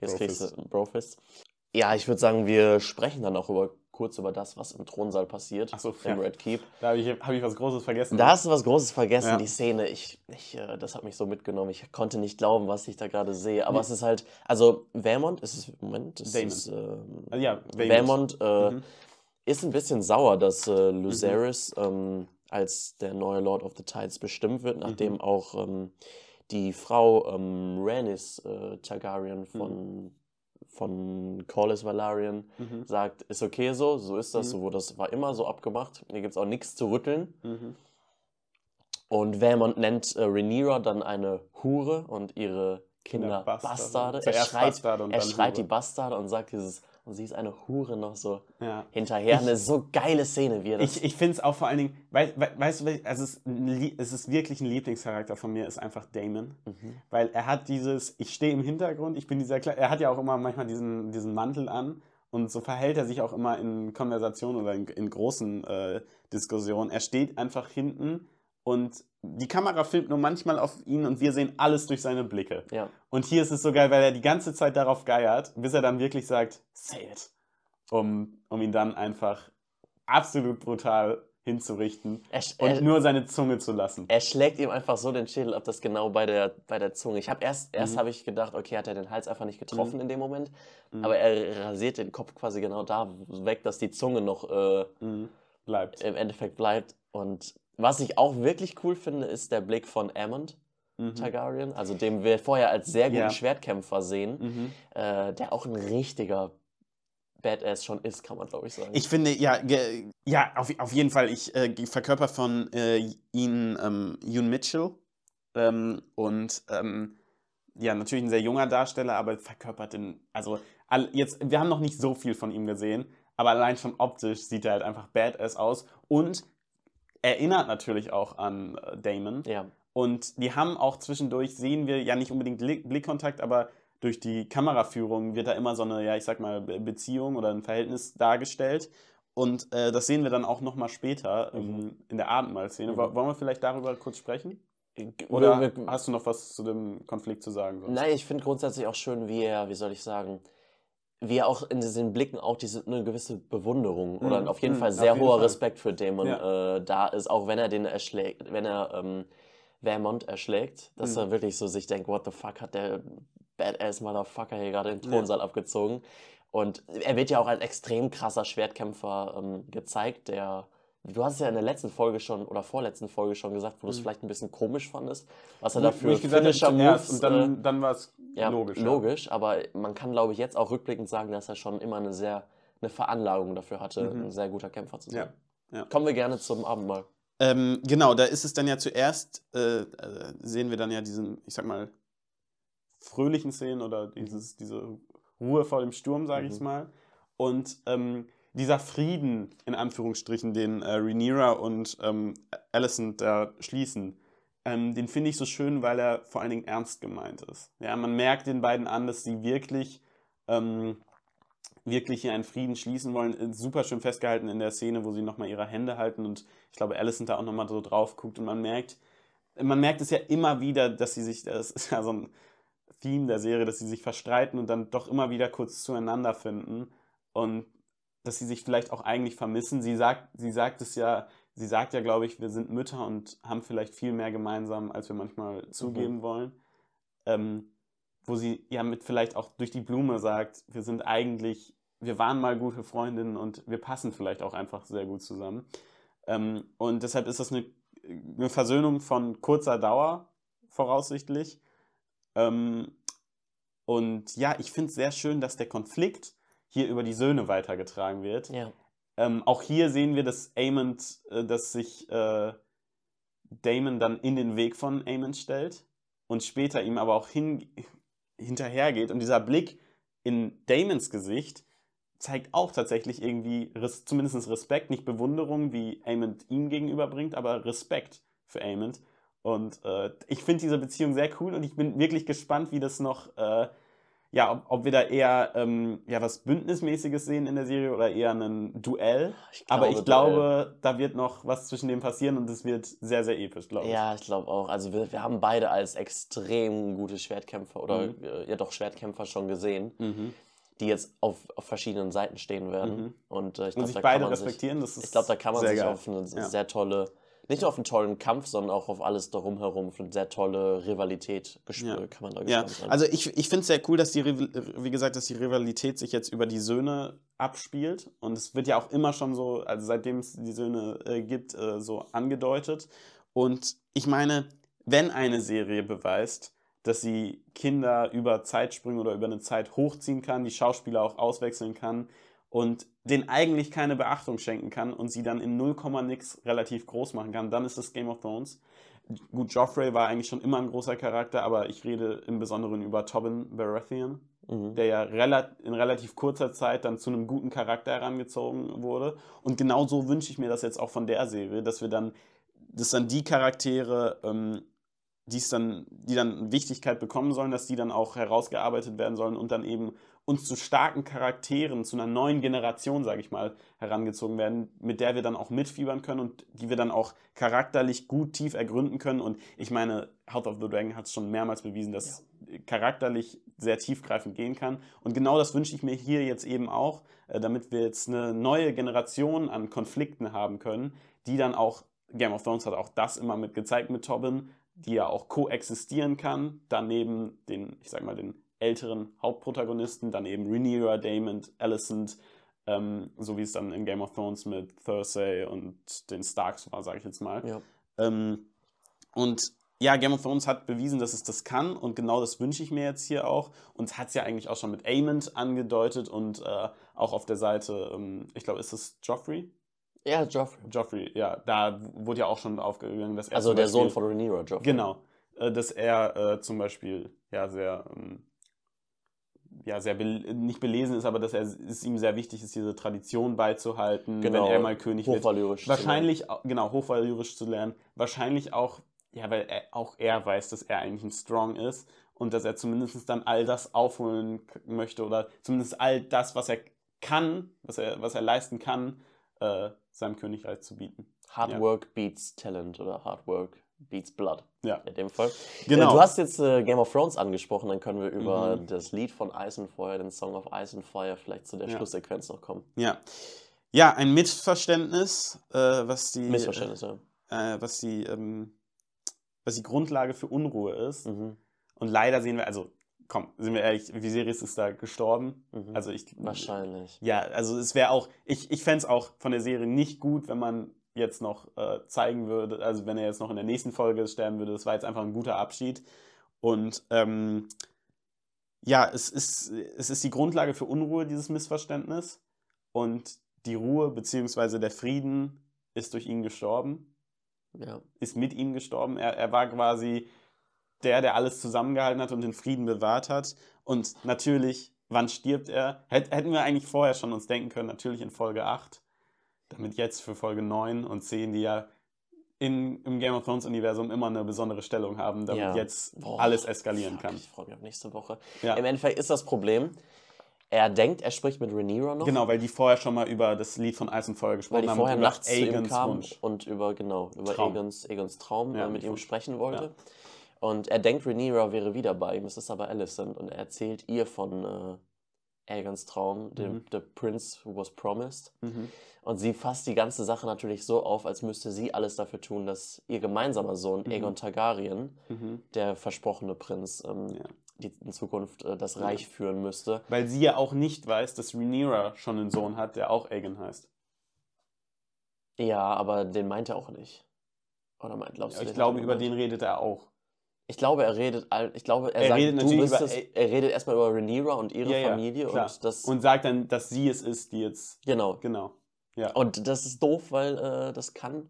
jetzt Brofist. kriegst du Brofist. Ja, ich würde sagen, wir sprechen dann auch über, kurz über das, was im Thronsaal passiert. So, im ja. Red Keep. da habe ich, hab ich was Großes vergessen. Da hast du was Großes vergessen, Ja. die Szene. Ich, ich, äh, das hat mich so mitgenommen. Ich konnte nicht glauben, was ich da gerade sehe. Aber Nee. es ist halt, also Vermont, ist es, Moment, es ist, Ah, ja, Vermont äh, Mhm. ist ein bisschen sauer, dass äh, Lucerys ähm, als der neue Lord of the Tides bestimmt wird, nachdem Mhm. auch ähm, die Frau ähm, Rhaenys äh, Targaryen von, von Corlys Valarian Mhm. sagt, ist okay so, so ist das, Mhm. so wurde das war immer so abgemacht. Hier gibt es auch nichts zu rütteln. Mhm. Und Vermont nennt äh, Rhaenyra dann eine Hure und ihre Kinder Kinder Bastarde. Bastarde. Er schreit, Bastarde und er schreit Hure. die Bastarde und sagt dieses und sie ist eine Hure noch so Ja. hinterher. Ich- eine so geile Szene, wie er das. Ich, ich finde es auch vor allen Dingen, wei, wei, weißt du, wel- also es ist wirklich ein Lieblingscharakter von mir, ist einfach Damon. Mhm. Weil er hat dieses, ich stehe im Hintergrund, ich bin dieser, Kle- er hat ja auch immer manchmal diesen, diesen Mantel an und so verhält er sich auch immer in Konversationen oder in, in großen äh, Diskussionen. Er steht einfach hinten und die Kamera filmt nur manchmal auf ihn und wir sehen alles durch seine Blicke. ja. Und hier ist es so geil, weil er die ganze Zeit darauf geiert, bis er dann wirklich sagt, say it. Um, um ihn dann einfach absolut brutal hinzurichten Er, und er, nur seine Zunge zu lassen. er schlägt ihm einfach so den Schädel ab, das genau bei der, bei der Zunge. Ich habe erst, erst Mhm. habe ich gedacht, okay, hat er den Hals einfach nicht getroffen in dem Moment. Mhm. Aber er rasiert den Kopf quasi genau da weg, dass die Zunge noch äh, Mhm. Bleibt. im Endeffekt bleibt. Und was ich auch wirklich cool finde, ist der Blick von Aemond Mhm. Targaryen, also dem wir vorher als sehr guten Ja. Schwertkämpfer sehen, Mhm. äh, der auch ein richtiger Badass schon ist, kann man glaube ich sagen. Ich finde, ja, ja auf, auf jeden Fall, ich äh, verkörper von äh, ihn ähm, Yoon Mitchell ähm, und ähm, ja, natürlich ein sehr junger Darsteller, aber verkörpert den, also all, jetzt, wir haben noch nicht so viel von ihm gesehen, aber allein schon optisch sieht er halt einfach badass aus und erinnert natürlich auch an äh, Damon. ja, Und die haben auch zwischendurch, sehen wir ja nicht unbedingt Blick- Blickkontakt, aber durch die Kameraführung wird da immer so eine, ja, ich sag mal, Be- Beziehung oder ein Verhältnis dargestellt. Und äh, das sehen wir dann auch nochmal später ähm, in der Abendmahlszene. Mhm. Wo- Wollen wir vielleicht darüber kurz sprechen? Wir- Oder hast du noch was zu dem Konflikt zu sagen? sonst? Nein, ich finde grundsätzlich auch schön, wie er, wie soll ich sagen, wie er auch in diesen Blicken auch diese eine gewisse Bewunderung Mhm, oder auf jeden mhm, Fall sehr jeden hoher Fall. Respekt für Damon Ja. äh, da ist, auch wenn er den erschlägt, wenn er ähm, Vermont erschlägt, dass Mhm. er wirklich so sich denkt, what the fuck hat der Badass Motherfucker hier gerade den Ja. Thronsaal abgezogen. Und er wird ja auch als extrem krasser Schwertkämpfer ähm, gezeigt, der Du hast es ja in der letzten Folge schon oder vorletzten Folge schon gesagt, wo du es Mhm. vielleicht ein bisschen komisch fandest, was er dafür Finisher Moves und dann, dann war es ja, logisch. ja. Logisch, aber man kann, glaube ich, jetzt auch rückblickend sagen, dass er schon immer eine sehr eine Veranlagung dafür hatte, Mhm. ein sehr guter Kämpfer zu sein. Ja, ja. Kommen wir gerne zum Abendmahl. Ähm, genau, da ist es dann ja zuerst, äh, äh, sehen wir dann ja diesen, ich sag mal, fröhlichen Szenen oder dieses, diese Ruhe vor dem Sturm, sage ich Mhm. mal. Und ähm, dieser Frieden, in Anführungsstrichen, den äh, Rhaenyra und ähm, Alicent da schließen, ähm, den finde ich so schön, weil er vor allen Dingen ernst gemeint ist. Ja, man merkt den beiden an, dass sie wirklich, ähm, wirklich hier einen Frieden schließen wollen. Äh, Super schön festgehalten in der Szene, wo sie nochmal ihre Hände halten und ich glaube, Alicent da auch nochmal so drauf guckt und man merkt, man merkt es ja immer wieder, dass sie sich, das ist ja so ein Theme der Serie, dass sie sich verstreiten und dann doch immer wieder kurz zueinander finden und dass sie sich vielleicht auch eigentlich vermissen. Sie sagt, sie sagt es ja, sie sagt ja, glaube ich, wir sind Mütter und haben vielleicht viel mehr gemeinsam, als wir manchmal zugeben wollen. Ähm, wo sie ja mit vielleicht auch durch die Blume sagt, wir sind eigentlich, wir waren mal gute Freundinnen und wir passen vielleicht auch einfach sehr gut zusammen. Ähm, und deshalb ist das eine, eine Versöhnung von kurzer Dauer, voraussichtlich. Ähm, und ja, ich finde es sehr schön, dass der Konflikt hier über die Söhne weitergetragen wird. Ja. Ähm, auch hier sehen wir, dass Aemond, äh, dass sich äh, Damon dann in den Weg von Aemond stellt und später ihm aber auch hin, hinterhergeht. Und dieser Blick in Damons Gesicht zeigt auch tatsächlich irgendwie res, zumindest Respekt, nicht Bewunderung, wie Aemond ihm gegenüberbringt, aber Respekt für Aemond. Und äh, ich finde diese Beziehung sehr cool und ich bin wirklich gespannt, wie das noch, äh, ja, ob, ob wir da eher ähm, ja, was Bündnismäßiges sehen in der Serie oder eher ein Duell. Ich Aber ich Duell. glaube, da wird noch was zwischen denen passieren und es wird sehr, sehr episch, glaube ich. Ja, ich glaube auch. Also wir, wir haben beide als extrem gute Schwertkämpfer oder Mhm. äh, ja doch Schwertkämpfer schon gesehen, Mhm. die jetzt auf, auf verschiedenen Seiten stehen werden. Mhm. Und äh, ich glaube, da beide kann man sich, ich glaube, da kann man sehr sich auf eine Ja. sehr tolle, nicht nur auf einen tollen Kampf, sondern auch auf alles darum herum, auf eine sehr tolle Rivalität gesp- Ja. kann man da Ja, sein. also ich, ich finde es sehr cool, dass die, wie gesagt, dass die Rivalität sich jetzt über die Söhne abspielt. Und es wird ja auch immer schon so, also seitdem es die Söhne äh, gibt, äh, so angedeutet. Und ich meine, wenn eine Serie beweist, dass sie Kinder über Zeitsprünge oder über eine Zeit hochziehen kann, die Schauspieler auch auswechseln kann und denen eigentlich keine Beachtung schenken kann und sie dann in 0, nix relativ groß machen kann, dann ist das Game of Thrones. Gut, Joffrey war eigentlich schon immer ein großer Charakter, aber ich rede im Besonderen über Tobin Baratheon. mhm. der ja rela in relativ kurzer Zeit dann zu einem guten Charakter herangezogen wurde. Und genau so wünsche ich mir das jetzt auch von der Serie, dass wir dann, dass dann die Charaktere, ähm, die's dann, die dann Wichtigkeit bekommen sollen, dass die dann auch herausgearbeitet werden sollen und dann eben uns zu starken Charakteren, zu einer neuen Generation, sage ich mal, herangezogen werden, mit der wir dann auch mitfiebern können und die wir dann auch charakterlich gut tief ergründen können. Und ich meine, House of the Dragon hat es schon mehrmals bewiesen, dass ja. charakterlich sehr tiefgreifend gehen kann. Und genau das wünsche ich mir hier jetzt eben auch, äh, damit wir jetzt eine neue Generation an Konflikten haben können, die dann auch, Game of Thrones hat auch das immer mit gezeigt mit Tobin, die ja auch koexistieren kann, daneben den, ich sag mal, den älteren Hauptprotagonisten, dann eben Rhaenyra, Daemon, Alicent, ähm, so wie es dann in Game of Thrones mit Thursday und den Starks war, sage ich jetzt mal. Ja. Ähm, und ja, Game of Thrones hat bewiesen, dass es das kann und genau das wünsche ich mir jetzt hier auch und hat es ja eigentlich auch schon mit Aemond angedeutet und äh, auch auf der Seite, ähm, ich glaube, ist es Joffrey? Ja, Joffrey. Joffrey, ja, da wurde ja auch schon aufgegangen, dass er Also der Beispiel, Sohn von Rhaenyra, Joffrey. Genau, äh, dass er äh, zum Beispiel ja sehr ähm, ja, sehr be nicht belesen ist, aber dass er, es ihm sehr wichtig ist, diese Tradition beizuhalten, genau, wenn er mal König wird. Wahrscheinlich, genau, hochvalyrisch zu lernen. Wahrscheinlich auch, ja, weil er, auch er weiß, dass er eigentlich ein Strong ist und dass er zumindest dann all das aufholen möchte oder zumindest all das, was er kann, was er, was er leisten kann, äh, seinem Königreich zu bieten. Hard ja. Work beats Talent oder Hard Work Beats Blood. Ja. In dem Fall. Genau. Du hast jetzt äh, Game of Thrones angesprochen, dann können wir über mhm. das Lied von Ice and Fire, den Song of Ice and Fire, vielleicht zu der ja. Schlusssequenz noch kommen. Ja. Ja, ein Missverständnis, äh, was die. Missverständnis, ja. Äh, was die, ähm, was die Grundlage für Unruhe ist. Mhm. Und leider sehen wir, also komm, sind wir ehrlich, Viserys ist da gestorben. Mhm. Also ich. Wahrscheinlich. Ja, also es wäre auch, ich, ich fände es auch von der Serie nicht gut, wenn man jetzt noch äh, zeigen würde, also wenn er jetzt noch in der nächsten Folge sterben würde, das war jetzt einfach ein guter Abschied. Und ähm, ja, es ist, es ist die Grundlage für Unruhe, dieses Missverständnis. Und die Ruhe bzw. der Frieden ist durch ihn gestorben. Ja. Ist mit ihm gestorben. Er, er war quasi der, der alles zusammengehalten hat und den Frieden bewahrt hat. Und natürlich, wann stirbt er? Hätten wir eigentlich vorher schon uns denken können, natürlich in Folge 8 damit jetzt für Folge 9 und 10, die ja in, im Game of Thrones Universum immer eine besondere Stellung haben, damit ja. jetzt Boah, alles eskalieren fuck, kann. Ich freue mich auf nächste Woche. Ja. Im Endeffekt ist das Problem, er denkt, er spricht mit Rhaenyra noch. Genau, weil die vorher schon mal über das Lied von Eis und Feuer gesprochen weil die vorher haben. nachts zu ihm kam und über, genau, über Traum. Egons, Egons Traum ja, mit ihm sprechen wollte. Und er denkt, Rhaenyra wäre wieder bei ihm. Es ist aber Alicent und er erzählt ihr von äh, Aegons Traum, mhm. the, the Prince who was promised. Mhm. Und sie fasst die ganze Sache natürlich so auf, als müsste sie alles dafür tun, dass ihr gemeinsamer Sohn, mhm. Aegon Targaryen, mhm. der versprochene Prinz, ähm, ja. die in Zukunft äh, das Reich ja. führen müsste. Weil sie ja auch nicht weiß, dass Rhaenyra schon einen Sohn hat, der auch Aegon heißt. Ja, aber den meint er auch nicht. Oder meint, glaubst ja, du? Ich glaube, über den redet er auch. Ich glaube, er redet, ich glaube, er, er sagt, redet natürlich über, es, er redet erstmal über Rhaenyra und ihre ja, Familie ja, und das und sagt dann, dass sie es ist, die jetzt genau genau ja. Und das ist doof, weil äh, das kann,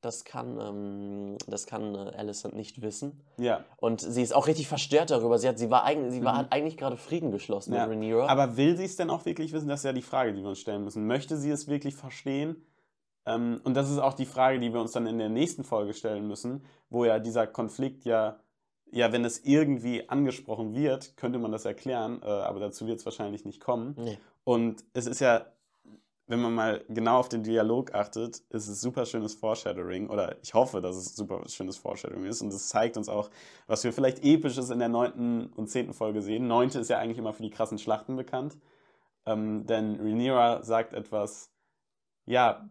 das kann, ähm, das kann äh, Alicent nicht wissen. Ja. Und sie ist auch richtig verstört darüber. Sie hat, sie war eigentlich, sie war, mhm. hat eigentlich gerade Frieden geschlossen ja. mit Rhaenyra. Aber will sie es denn auch wirklich wissen? Das ist ja die Frage, die wir uns stellen müssen. Möchte sie es wirklich verstehen? Ähm, und das ist auch die Frage, die wir uns dann in der nächsten Folge stellen müssen, wo ja dieser Konflikt ja ja, wenn es irgendwie angesprochen wird, könnte man das erklären, äh, aber dazu wird es wahrscheinlich nicht kommen. Nee. Und es ist ja wenn man mal genau auf den Dialog achtet, ist es super schönes Foreshadowing oder ich hoffe, dass es super schönes Foreshadowing ist und es zeigt uns auch, was wir vielleicht episches in der neunten und zehnten Folge sehen. Neunte ist ja eigentlich immer für die krassen Schlachten bekannt, ähm, denn Rhaenyra sagt etwas, ja,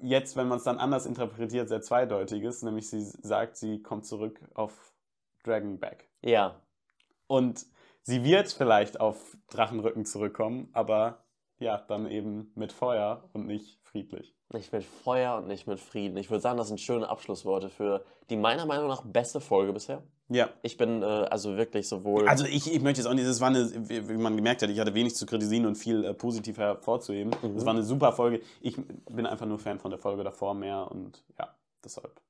jetzt, wenn man es dann anders interpretiert, sehr zweideutiges, nämlich sie sagt, sie kommt zurück auf Dragonback. Ja. Und sie wird vielleicht auf Drachenrücken zurückkommen, aber ja, dann eben mit Feuer und nicht friedlich. Nicht mit Feuer und nicht mit Frieden. Ich würde sagen, das sind schöne Abschlussworte für die meiner Meinung nach beste Folge bisher. Ja. Ich bin äh, also wirklich sowohl. Also ich, ich möchte jetzt auch nicht, das war eine, wie man gemerkt hat, ich hatte wenig zu kritisieren und viel äh, positiv hervorzuheben. Mhm. Das war eine super Folge. Ich bin einfach nur Fan von der Folge davor mehr und ja, deshalb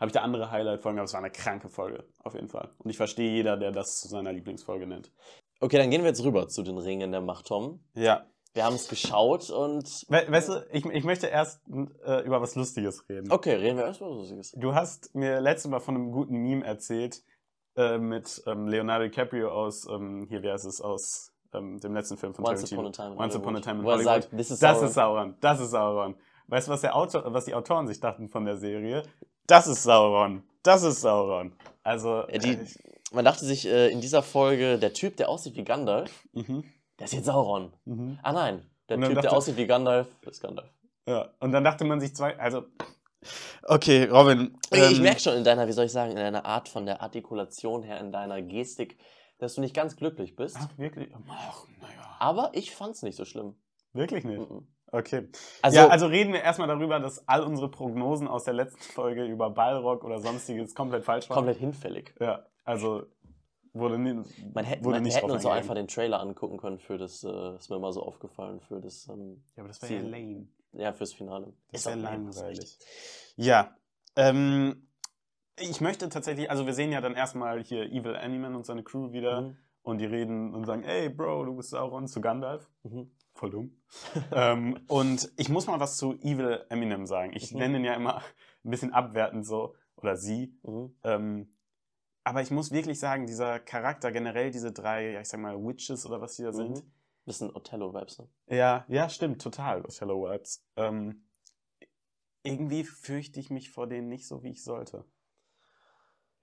habe ich da andere Highlight-Folgen, aber es war eine kranke Folge, auf jeden Fall. Und ich verstehe jeder, der das zu seiner Lieblingsfolge nennt. Okay, dann gehen wir jetzt rüber zu den Ringen der Macht, Tom. Ja. Wir haben es geschaut und. We weißt du, ich, ich möchte erst äh, über was Lustiges reden. Okay, reden wir erst über was Lustiges. Du hast mir letztes Mal von einem guten Meme erzählt äh, mit ähm, Leonardo DiCaprio aus, ähm, hier, wie heißt es, aus ähm, dem letzten Film von Once Tarantino. Upon a Time in Once Upon a Hollywood. Time in Wo er Hollywood. sagt, this is das Sauron. ist Sauron, das ist Sauron. Weißt du, was, der Autor, was die Autoren sich dachten von der Serie? Das ist Sauron, das ist Sauron. Also, Die, äh, man dachte sich äh, in dieser Folge, der Typ, der aussieht wie Gandalf, mhm, der ist jetzt Sauron. mhm. Ah nein, der Typ, der dachte- aussieht wie Gandalf, ist Gandalf. Ja, und dann dachte man sich zwei, also, okay, Robin. ich ähm, merke schon in deiner, wie soll ich sagen, in deiner Art von der Artikulation her, in deiner Gestik, dass du nicht ganz glücklich bist. Ach, wirklich? Ach, naja. Aber ich fand's nicht so schlimm. Wirklich nicht? Mhm. Okay. Also, ja, also reden wir erstmal darüber, dass all unsere Prognosen aus der letzten Folge über Ballrock oder sonstiges komplett falsch waren. komplett hinfällig. Ja, also wurde, nie, Man, hätte, wurde man nicht hätten uns auch einfach den Trailer angucken können für das, äh, ist mir mal so aufgefallen, für das, ähm, Ja, aber das wäre ja lame. ja, fürs Finale. Das Ist hast langweilig. Ja, ähm, ich möchte tatsächlich, also wir sehen ja dann erstmal hier Evil Animan und seine Crew wieder Mhm. und die reden und sagen, ey Bro, du bist Sauron zu Gandalf. Mhm. Voll dumm. (laughs) ähm, und ich muss mal was zu Evil Eminem sagen. Ich Mhm. nenne ihn ja immer ein bisschen abwertend so, oder sie. Mhm. Ähm, aber ich muss wirklich sagen, dieser Charakter, generell diese drei, ja, ich sag mal, Witches oder was die da sind. Mhm. Bisschen Othello-Vibes, ne? Ja, ja, stimmt, total, Othello Vibes. Ähm, irgendwie fürchte ich mich vor denen nicht so, wie ich sollte.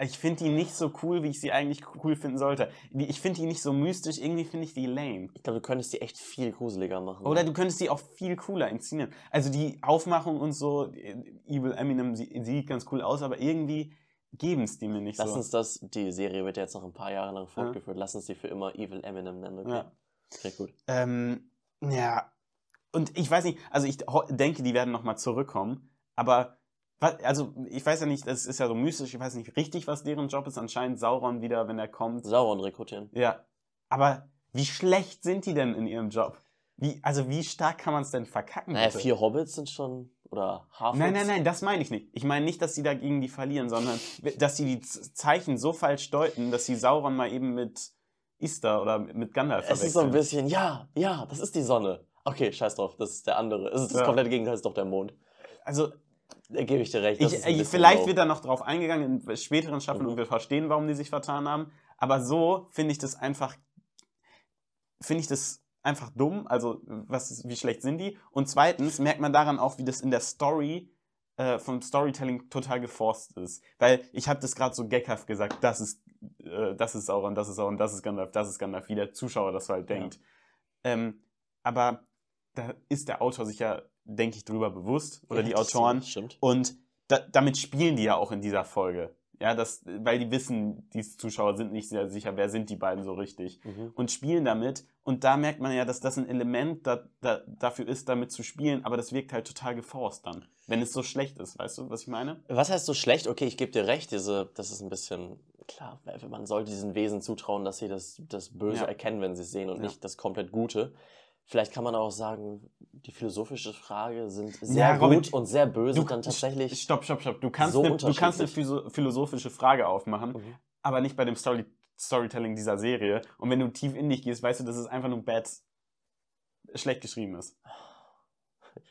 Ich finde die nicht so cool, wie ich sie eigentlich cool finden sollte. Die- Ich finde die nicht so mystisch, irgendwie finde ich die lame. Ich glaube, du könntest die echt viel gruseliger machen. Oder du könntest die auch viel cooler inszenieren. Also die Aufmachung und so, Evil Eminem sie- sieht ganz cool aus, aber irgendwie geben es die mir nicht Lass so. uns das, die Serie wird ja jetzt noch ein paar Jahre lang fortgeführt. Lass uns die für immer Evil Eminem nennen, okay? Ja. Sehr gut. Ähm, ja, und ich weiß nicht, also ich denke, die werden nochmal zurückkommen, aber also ich weiß ja nicht, das ist ja so mystisch, ich weiß nicht richtig, was deren Job ist. Anscheinend Sauron wieder, wenn er kommt. Sauron rekrutieren. Ja, aber wie schlecht sind die denn in ihrem Job? Wie, also wie stark kann man es denn verkacken? Naja, bitte? vier Hobbits sind schon, oder Half Nein, nein, nein, das meine ich nicht. Ich meine nicht, dass sie dagegen die verlieren, sondern dass sie die Zeichen so falsch deuten, dass sie Sauron mal eben mit Istar oder mit Gandalf Es ist so ein verwechseln. bisschen, ja, ja, das ist die Sonne. Okay, scheiß drauf, das ist der andere. Es ist das Ja. komplette Gegenteil, ist doch der Mond. Also Da gebe ich dir recht. Ich, ich, vielleicht low. wird da noch drauf eingegangen in späteren Staffeln Mhm. und wir verstehen, warum die sich vertan haben. Aber so finde ich das einfach, finde ich das einfach dumm. Also, was wie schlecht sind die? Und zweitens merkt man daran auch, wie das in der Story äh, vom Storytelling total geforst ist. Weil ich habe das gerade so geckhaft gesagt, das ist, äh, das ist Sauron, das ist Sauron, das ist Gandalf, das ist Gandalf, wie der Zuschauer das halt Ja. denkt. Ähm, aber da ist der Autor sich ja, denke ich, drüber bewusst oder Ja, die das Autoren. Stimmt. Und da, damit spielen die ja auch in dieser Folge. Ja, das, weil die wissen, die Zuschauer sind nicht sehr sicher, wer sind die beiden so richtig. Mhm. Und spielen damit. Und da merkt man ja, dass das ein Element da, da, dafür ist, damit zu spielen, aber das wirkt halt total geforst dann. Wenn es so schlecht ist, weißt du, was ich meine? Was heißt so schlecht? Okay, ich gebe dir recht, diese, das ist ein bisschen, klar, man sollte diesen Wesen zutrauen, dass sie das, das Böse Ja. erkennen, wenn sie es sehen und Ja. nicht das komplett Gute. Vielleicht kann man auch sagen, die philosophische Frage sind sehr Ja, Robin, gut und sehr böse Du- dann tatsächlich. Stopp, stopp, stopp. Du kannst, so eine, du kannst eine philosophische Frage aufmachen, Mhm. aber nicht bei dem Story Storytelling dieser Serie. Und wenn du tief in dich gehst, weißt du, dass es einfach nur bad, schlecht geschrieben ist.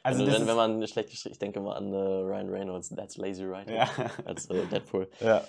Also wenn, das wenn, wenn man schlecht geschrieben, ich denke mal an äh, Ryan Reynolds, That's Lazy Writing, ja, als äh, Deadpool. ja.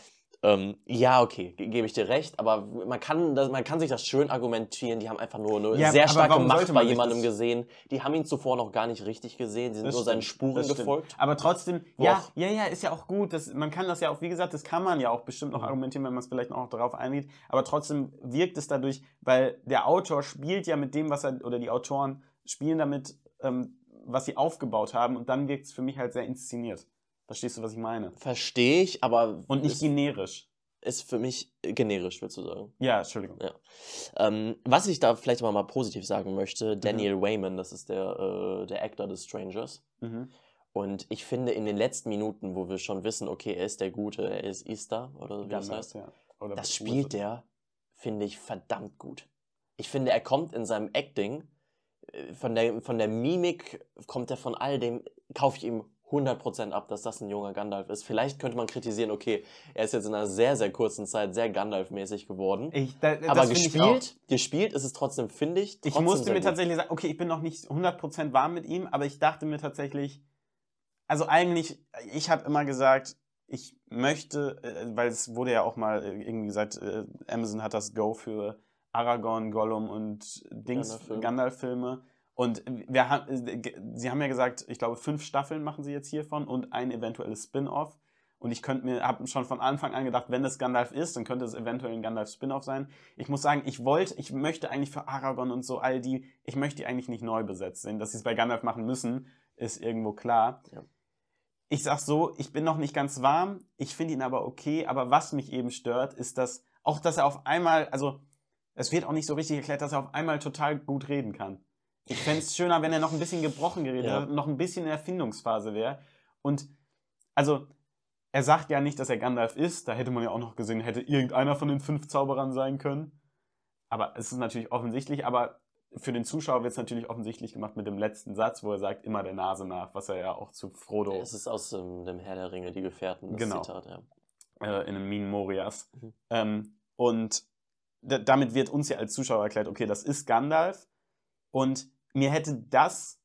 Ähm, ja, okay, ge- gebe ich dir recht, aber man kann, das, man kann sich das schön argumentieren. Die haben einfach nur eine Ja, sehr starke Macht bei jemandem gesehen. Die haben ihn zuvor noch gar nicht richtig gesehen. Sie sind Das nur seinen Spuren gefolgt. Aber trotzdem, Doch. ja, ja, ja, ist ja auch gut. Das, man kann das ja auch, wie gesagt, das kann man ja auch bestimmt noch argumentieren, wenn man es vielleicht noch darauf eingeht. Aber trotzdem wirkt es dadurch, weil der Autor spielt ja mit dem, was er, oder die Autoren spielen damit, ähm, was sie aufgebaut haben. Und dann wirkt es für mich halt sehr inszeniert. Verstehst du, was ich meine? Verstehe ich, aber Und nicht generisch. ist für mich generisch, würdest du sagen. Ja, Entschuldigung. Ähm, was ich da vielleicht aber mal positiv sagen möchte, Mhm. Daniel Wayman, das ist der, äh, der Actor des Strangers. Mhm. Und ich finde, in den letzten Minuten, wo wir schon wissen, okay, er ist der Gute, er ist Easter, oder wie das Gandalf, heißt, ja. Oder das spielt der, finde ich, verdammt gut. Ich finde, er kommt in seinem Acting, äh, von der, von der Mimik kommt er von all dem, kaufe ich ihm 100% ab, dass das ein junger Gandalf ist. Vielleicht könnte man kritisieren, okay, er ist jetzt in einer sehr, sehr kurzen Zeit sehr Gandalf-mäßig geworden. Ich, da, aber ich gespielt, gespielt ist es trotzdem, finde ich. Ich trotzdem musste sehr mir tatsächlich sagen, okay, ich bin noch nicht 100% warm mit ihm, aber ich dachte mir tatsächlich, also eigentlich, ich habe immer gesagt, ich möchte, äh, weil es wurde ja auch mal äh, irgendwie gesagt, äh, Amazon hat das Go für Aragorn, Gollum und Dings, Gandalf-Filme. Gandalf-Filme. Und wir haben, äh, sie haben ja gesagt, ich glaube, fünf Staffeln machen sie jetzt hiervon und ein eventuelles Spin-off. Und ich könnte mir, habe schon von Anfang an gedacht, wenn es Gandalf ist, dann könnte es eventuell ein Gandalf-Spin-off sein. Ich muss sagen, ich wollte, ich möchte eigentlich für Aragorn und so all die, ich möchte die eigentlich nicht neu besetzt sehen. Dass sie es bei Gandalf machen müssen, ist irgendwo klar. Ja. Ich sag so, ich bin noch nicht ganz warm, ich finde ihn aber okay, aber was mich eben stört, ist, dass auch, dass er auf einmal, also es wird auch nicht so richtig erklärt, dass er auf einmal total gut reden kann. Ich fände es schöner, wenn er noch ein bisschen gebrochen geredet Ja. hätte, noch ein bisschen in der Erfindungsphase wäre. Und also, er sagt ja nicht, dass er Gandalf ist. Da hätte man ja auch noch gesehen, hätte irgendeiner von den fünf Zauberern sein können. Aber es ist natürlich offensichtlich, aber für den Zuschauer wird es natürlich offensichtlich gemacht mit dem letzten Satz, wo er sagt, immer der Nase nach, was er ja auch zu Frodo Es ist aus ähm, dem Herr der Ringe, die Gefährten, das Genau. Zitat, ja. äh, in einem Minen Morias. Mhm. Ähm, und da- damit wird uns ja als Zuschauer erklärt, okay, das ist Gandalf. Und mir hätte das,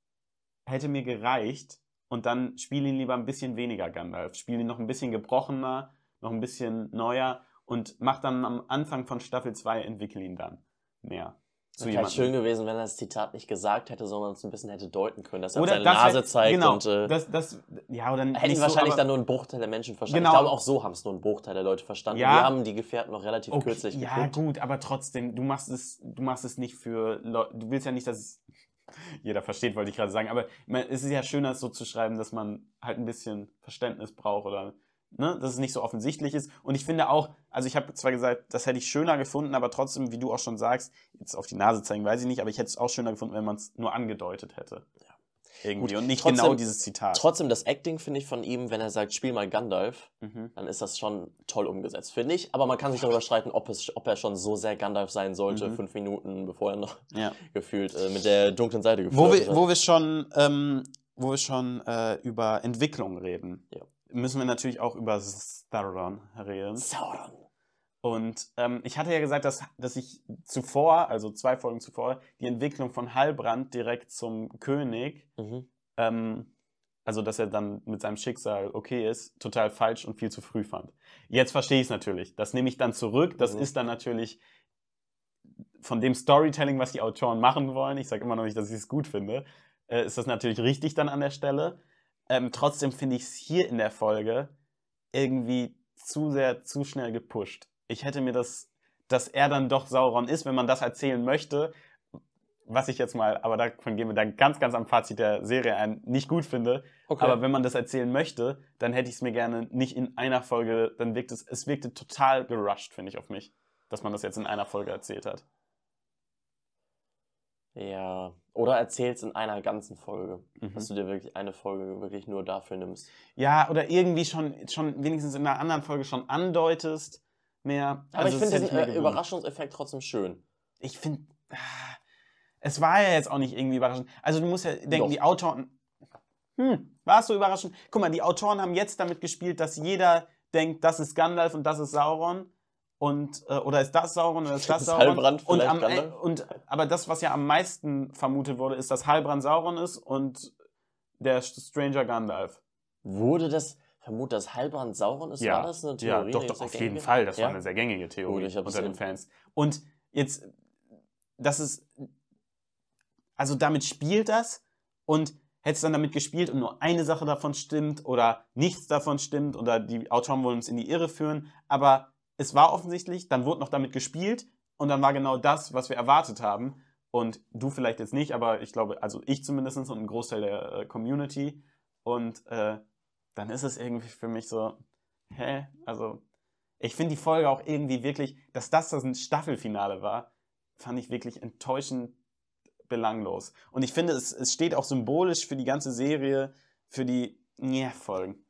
hätte mir gereicht. Und dann spiel ihn lieber ein bisschen weniger Gandalf. Spiel ihn noch ein bisschen gebrochener, noch ein bisschen neuer und mach dann am Anfang von Staffel 2, entwickel ihn dann mehr. Zu Wäre schön gewesen, wenn er das Zitat nicht gesagt hätte, sondern es ein bisschen hätte deuten können, dass er Oder seine das Nase wär- zeigt genau, und äh, das, das, ja, oder hätten so, wahrscheinlich aber- dann nur ein Bruchteil der Menschen verstanden. Genau. Ich glaube, auch so haben es nur ein Bruchteil der Leute verstanden. Ja. Wir haben die Gefährten noch relativ Okay, kürzlich ja, geguckt. gut, aber trotzdem, du machst es, du machst es nicht für Leute, du willst ja nicht, dass es jeder versteht, wollte ich gerade sagen, aber es ist ja schöner, es so zu schreiben, dass man halt ein bisschen Verständnis braucht oder ne, dass es nicht so offensichtlich ist. Und ich finde auch, also ich habe zwar gesagt, das hätte ich schöner gefunden, aber trotzdem, wie du auch schon sagst, jetzt auf die Nase zeigen, weiß ich nicht, aber ich hätte es auch schöner gefunden, wenn man es nur angedeutet hätte. Irgendwie. Gut, und nicht trotzdem- genau dieses Zitat. Trotzdem das Acting finde ich von ihm, wenn er sagt, spiel mal Gandalf, Mhm. dann ist das schon toll umgesetzt, finde ich. Aber man kann sich darüber streiten, ob, es, ob er schon so sehr Gandalf sein sollte, Mhm. fünf Minuten bevor er noch Ja. (laughs) gefühlt äh, mit der dunklen Seite Wo geflirtet wir, hat. wo wir schon, ähm, wo wir schon äh, über Entwicklung reden, Ja. müssen wir natürlich auch über Sauron reden. Sauron. Und ähm, ich hatte ja gesagt, dass, dass ich zuvor, also zwei Folgen zuvor, die Entwicklung von Halbrand direkt zum König, Mhm. ähm, also dass er dann mit seinem Schicksal okay ist, total falsch und viel zu früh fand. Jetzt verstehe ich es natürlich. Das nehme ich dann zurück. Das Mhm. ist dann natürlich von dem Storytelling, was die Autoren machen wollen. Ich sage immer noch nicht, dass ich es gut finde. Äh, ist das natürlich richtig dann an der Stelle. Ähm, trotzdem finde ich es hier in der Folge irgendwie zu sehr, zu schnell gepusht. Ich hätte mir das, dass er dann doch Sauron ist, wenn man das erzählen möchte, was ich jetzt mal, aber davon gehen wir dann ganz, ganz am Fazit der Serie ein, nicht gut finde. Okay. Aber wenn man das erzählen möchte, dann hätte ich es mir gerne nicht in einer Folge, dann wirkt es, es wirkte total gerusht, finde ich, auf mich, dass man das jetzt in einer Folge erzählt hat. ja. Oder erzähl's in einer ganzen Folge. Mhm. Dass du dir wirklich eine Folge wirklich nur dafür nimmst. Ja, oder irgendwie schon, schon wenigstens in einer anderen Folge schon andeutest, mehr. Aber Also ich das finde diesen mir äh. Überraschungseffekt trotzdem schön. Ich finde, es war ja jetzt auch nicht irgendwie überraschend. Also du musst ja denken, Doch. die Autoren, hm, war es so überraschend? Guck mal, die Autoren haben jetzt damit gespielt, dass jeder denkt, das ist Gandalf und das ist Sauron. Und, äh, oder ist das Sauron oder ist (laughs) das Ist Sauron? Halbrand und, vielleicht am, äh, und aber das, was ja am meisten vermutet wurde, ist, dass Halbrand Sauron ist und der Stranger Gandalf. Wurde das vermutet, dass Halbrand Sauron ist? War das eine Ja, Theorie? doch, eine doch, sehr auf jeden gängige? Fall. Das Ja? war eine sehr gängige Theorie Gut, unter den Fans. Und jetzt, das ist, also damit spielt das und hätte es dann damit gespielt und nur eine Sache davon stimmt oder nichts davon stimmt oder die Autoren wollen uns in die Irre führen, aber es war offensichtlich, dann wurde noch damit gespielt und dann war genau das, was wir erwartet haben. Und du vielleicht jetzt nicht, aber ich glaube, also ich zumindest und ein Großteil der äh, Community. Und äh, dann ist es irgendwie für mich so, hä? Also, ich finde die Folge auch irgendwie wirklich, dass das das ein Staffelfinale war, fand ich wirklich enttäuschend belanglos. Und ich finde, es, es steht auch symbolisch für die ganze Serie, für die Njä-Folgen,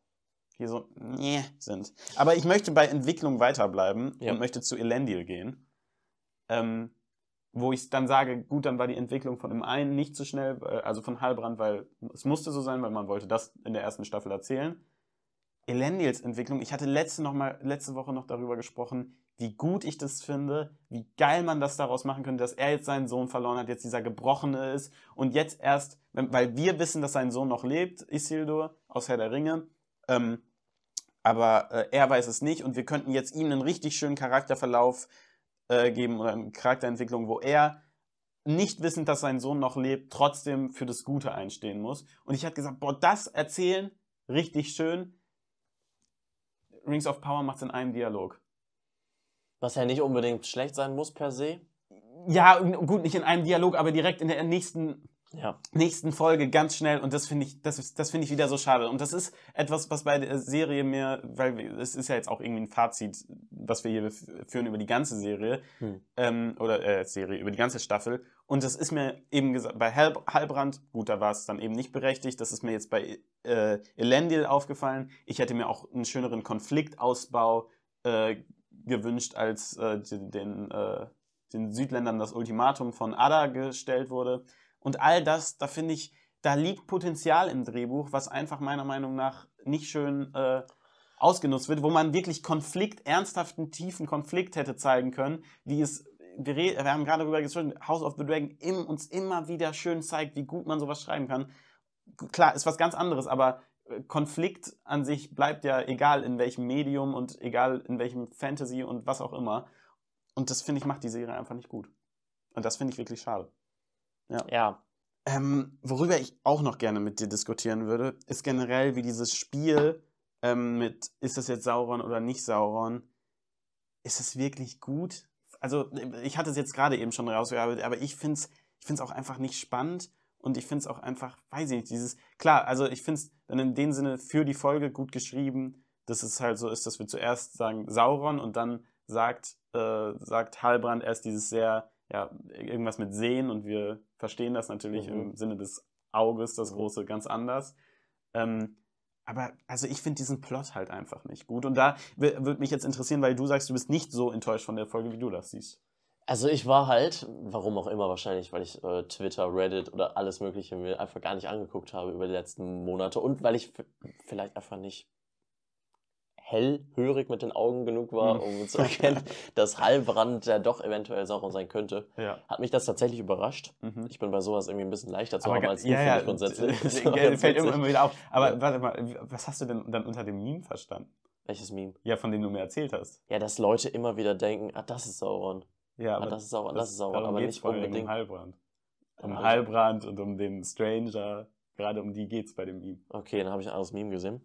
die so Njä sind. Aber ich möchte bei Entwicklung weiterbleiben Ja. und möchte zu Elendil gehen. Ähm, wo ich dann sage, gut, dann war die Entwicklung von dem einen nicht so schnell, äh, also von Halbrand, weil es musste so sein, weil man wollte das in der ersten Staffel erzählen. Elendils Entwicklung, ich hatte letzte, noch mal, letzte Woche noch darüber gesprochen, wie gut ich das finde, wie geil man das daraus machen könnte, dass er jetzt seinen Sohn verloren hat, jetzt dieser Gebrochene ist und jetzt erst, weil wir wissen, dass sein Sohn noch lebt, Isildur aus Herr der Ringe, ähm, aber äh, er weiß es nicht und wir könnten jetzt ihm einen richtig schönen Charakterverlauf äh, geben oder eine Charakterentwicklung, wo er nicht wissend, dass sein Sohn noch lebt, trotzdem für das Gute einstehen muss. Und ich hatte gesagt, boah, das erzählen, richtig schön. Rings of Power macht es in einem Dialog. Was ja nicht unbedingt schlecht sein muss per se. Ja, gut, nicht in einem Dialog, aber direkt in der nächsten, Ja. nächsten Folge ganz schnell. Und das finde ich, das, ist- das finde ich wieder so schade. Und das ist etwas, was bei der Serie mir, weil es ist ja jetzt auch irgendwie ein Fazit, was wir hier führen über die ganze Serie, Hm. ähm, oder äh, Serie, über die ganze Staffel. Und das ist mir eben gesagt, bei Hal Halbrand, gut, da war es dann eben nicht berechtigt. Das ist mir jetzt bei äh, Elendil aufgefallen. Ich hätte mir auch einen schöneren Konfliktausbau äh, gewünscht, als äh, den, den, äh, den Südländern das Ultimatum von Ada gestellt wurde. Und all das, da finde ich, da liegt Potenzial im Drehbuch, was einfach meiner Meinung nach nicht schön äh, ausgenutzt wird, wo man wirklich Konflikt, ernsthaften, tiefen Konflikt hätte zeigen können, wie es, wir, wir haben gerade darüber gesprochen, House of the Dragon im, uns immer wieder schön zeigt, wie gut man sowas schreiben kann. Klar, ist was ganz anderes, aber äh, Konflikt an sich bleibt ja egal in welchem Medium und egal in welchem Fantasy und was auch immer. Und das finde ich macht die Serie einfach nicht gut. Und das finde ich wirklich schade. Ja. Ähm, worüber ich auch noch gerne mit dir diskutieren würde, ist generell, wie dieses Spiel ähm, mit, ist das jetzt Sauron oder nicht Sauron, ist es wirklich gut? Also, ich hatte es jetzt gerade eben schon rausgearbeitet, aber ich finde es ich find's auch einfach nicht spannend und ich finde es auch einfach, weiß ich nicht, dieses, klar, also ich finde es dann in dem Sinne für die Folge gut geschrieben, dass es halt so ist, dass wir zuerst sagen Sauron und dann sagt, äh, sagt Halbrand erst dieses sehr, ja, irgendwas mit Sehen und wir verstehen das natürlich Mhm. im Sinne des Auges, das Mhm. Große, ganz anders. Ähm, aber also ich finde diesen Plot halt einfach nicht gut. Und da würde mich jetzt interessieren, weil du sagst, du bist nicht so enttäuscht von der Folge, wie du das siehst. Also ich war halt, warum auch immer wahrscheinlich, weil ich äh, Twitter, Reddit oder alles Mögliche mir einfach gar nicht angeguckt habe über die letzten Monate und weil ich vielleicht einfach nicht hellhörig mit den Augen genug war, Hm. um zu (laughs) erkennen, dass Halbrand ja doch eventuell Sauron sein könnte, Ja. hat mich das tatsächlich überrascht. Mhm. Ich bin bei sowas irgendwie ein bisschen leichter zu Aber haben als ja, ja, ich grundsätzlich. das (laughs) Das fällt witzig. immer wieder auf. Aber Ja. warte mal, was hast du denn dann unter dem Meme verstanden? Welches Meme? Ja, von dem du mir erzählt hast. Ja, dass Leute immer wieder denken, ah, das ist Sauron. Ja, Ah, das ist Sauron, das ist Sauron, aber nicht unbedingt. Um Heilbrand. Um Ja, Heilbrand und um den Stranger. Gerade um die geht's bei dem Meme. Okay, dann habe ich ein anderes Meme gesehen.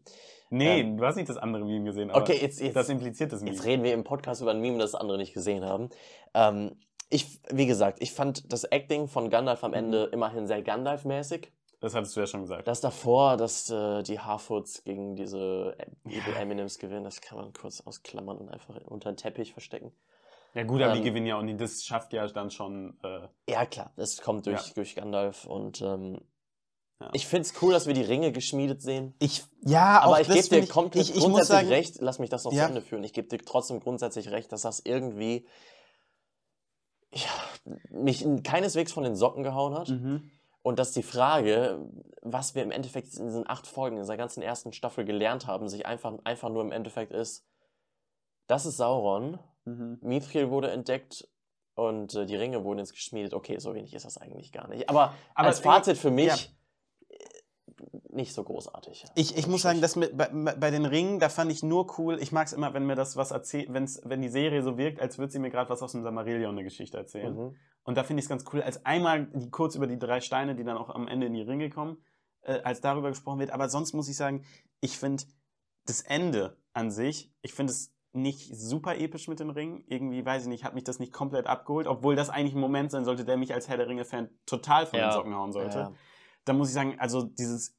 Nee, Ähm, du hast nicht das andere Meme gesehen. Aber Okay, jetzt, jetzt, das impliziert das Meme. Jetzt reden wir im Podcast über ein Meme, das andere nicht gesehen haben. Ähm, ich, wie gesagt, ich fand das Acting von Gandalf am Ende Mhm. immerhin sehr Gandalf-mäßig. Das hattest du ja schon gesagt. Das davor, dass äh, die Harfoots gegen diese Evil. Eminems gewinnen, das kann man kurz ausklammern und einfach unter den Teppich verstecken. Ja gut, aber die Ähm, gewinnen ja auch nicht. Das schafft ja dann schon... Äh, Ja, klar, das kommt durch, Ja. durch Gandalf und ähm, Ja. ich finde es cool, dass wir die Ringe geschmiedet sehen. ich, ja, Aber ich gebe dir komplett ich, ich grundsätzlich sagen, recht, lass mich das noch Ja. zu Ende führen. Ich gebe dir trotzdem grundsätzlich recht, dass das irgendwie ja, mich keineswegs von den Socken gehauen hat. Mhm. Und dass die Frage, was wir im Endeffekt in diesen acht Folgen, in dieser ganzen ersten Staffel gelernt haben, sich einfach, einfach nur im Endeffekt ist, das ist Sauron, Mhm. Mithril wurde entdeckt und äh, die Ringe wurden jetzt geschmiedet. Okay, so wenig ist das eigentlich gar nicht. Aber, Aber als Fazit für mich, ja. Nicht so großartig. Ich, ich muss sagen, dass mit, bei, bei den Ringen, da fand ich nur cool, ich mag es immer, wenn mir das was erzählt, wenn's, wenn die Serie so wirkt, als würde sie mir gerade was aus dem Samarillion eine Geschichte erzählen. Mhm. Und da finde ich es ganz cool, als einmal die, kurz über die drei Steine, die dann auch am Ende in die Ringe kommen, äh, als darüber gesprochen wird. Aber sonst muss ich sagen, ich finde das Ende an sich, ich finde es nicht super episch mit den Ringen. Irgendwie, weiß ich nicht, hat mich das nicht komplett abgeholt, obwohl das eigentlich ein Moment sein sollte, der mich als Herr der Ringe-Fan total von Ja. den Socken hauen sollte. Ja. Da muss ich sagen, also dieses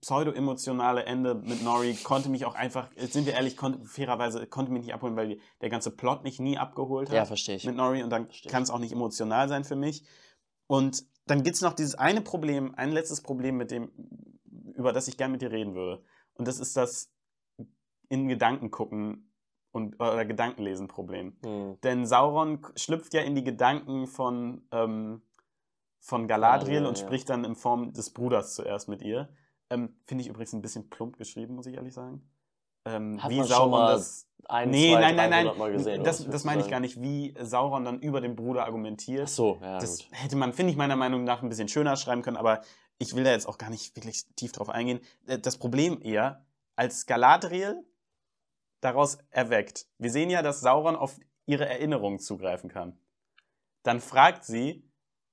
pseudo-emotionale Ende mit Nori konnte mich auch einfach, sind wir ehrlich, konnte, fairerweise konnte mich nicht abholen, weil der ganze Plot mich nie abgeholt hat ja, verstehe ich. mit Nori und dann kann es auch nicht emotional sein für mich. Und dann gibt es noch dieses eine Problem, ein letztes Problem, mit dem, über das ich gerne mit dir reden würde. Und das ist das in Gedanken gucken und oder Gedankenlesen-Problem. Hm. Denn Sauron schlüpft ja in die Gedanken von, ähm, von Galadriel Galadriel, und ja. spricht dann in Form des Bruders zuerst mit ihr. Ähm, Finde ich übrigens ein bisschen plump geschrieben, muss ich ehrlich sagen. Ähm, Hat wie man schon mal das. Ein, nee, zwei, nein, nein, 300 nein. Mal gesehen. das das meine ich gar nicht, wie Sauron dann über den Bruder argumentiert. Ach so, ja, das gut. hätte man, finde ich, meiner Meinung nach ein bisschen schöner schreiben können, aber ich will da jetzt auch gar nicht wirklich tief drauf eingehen. Äh, Das Problem eher, als Galadriel daraus erweckt, wir sehen ja, dass Sauron auf ihre Erinnerungen zugreifen kann. Dann fragt sie,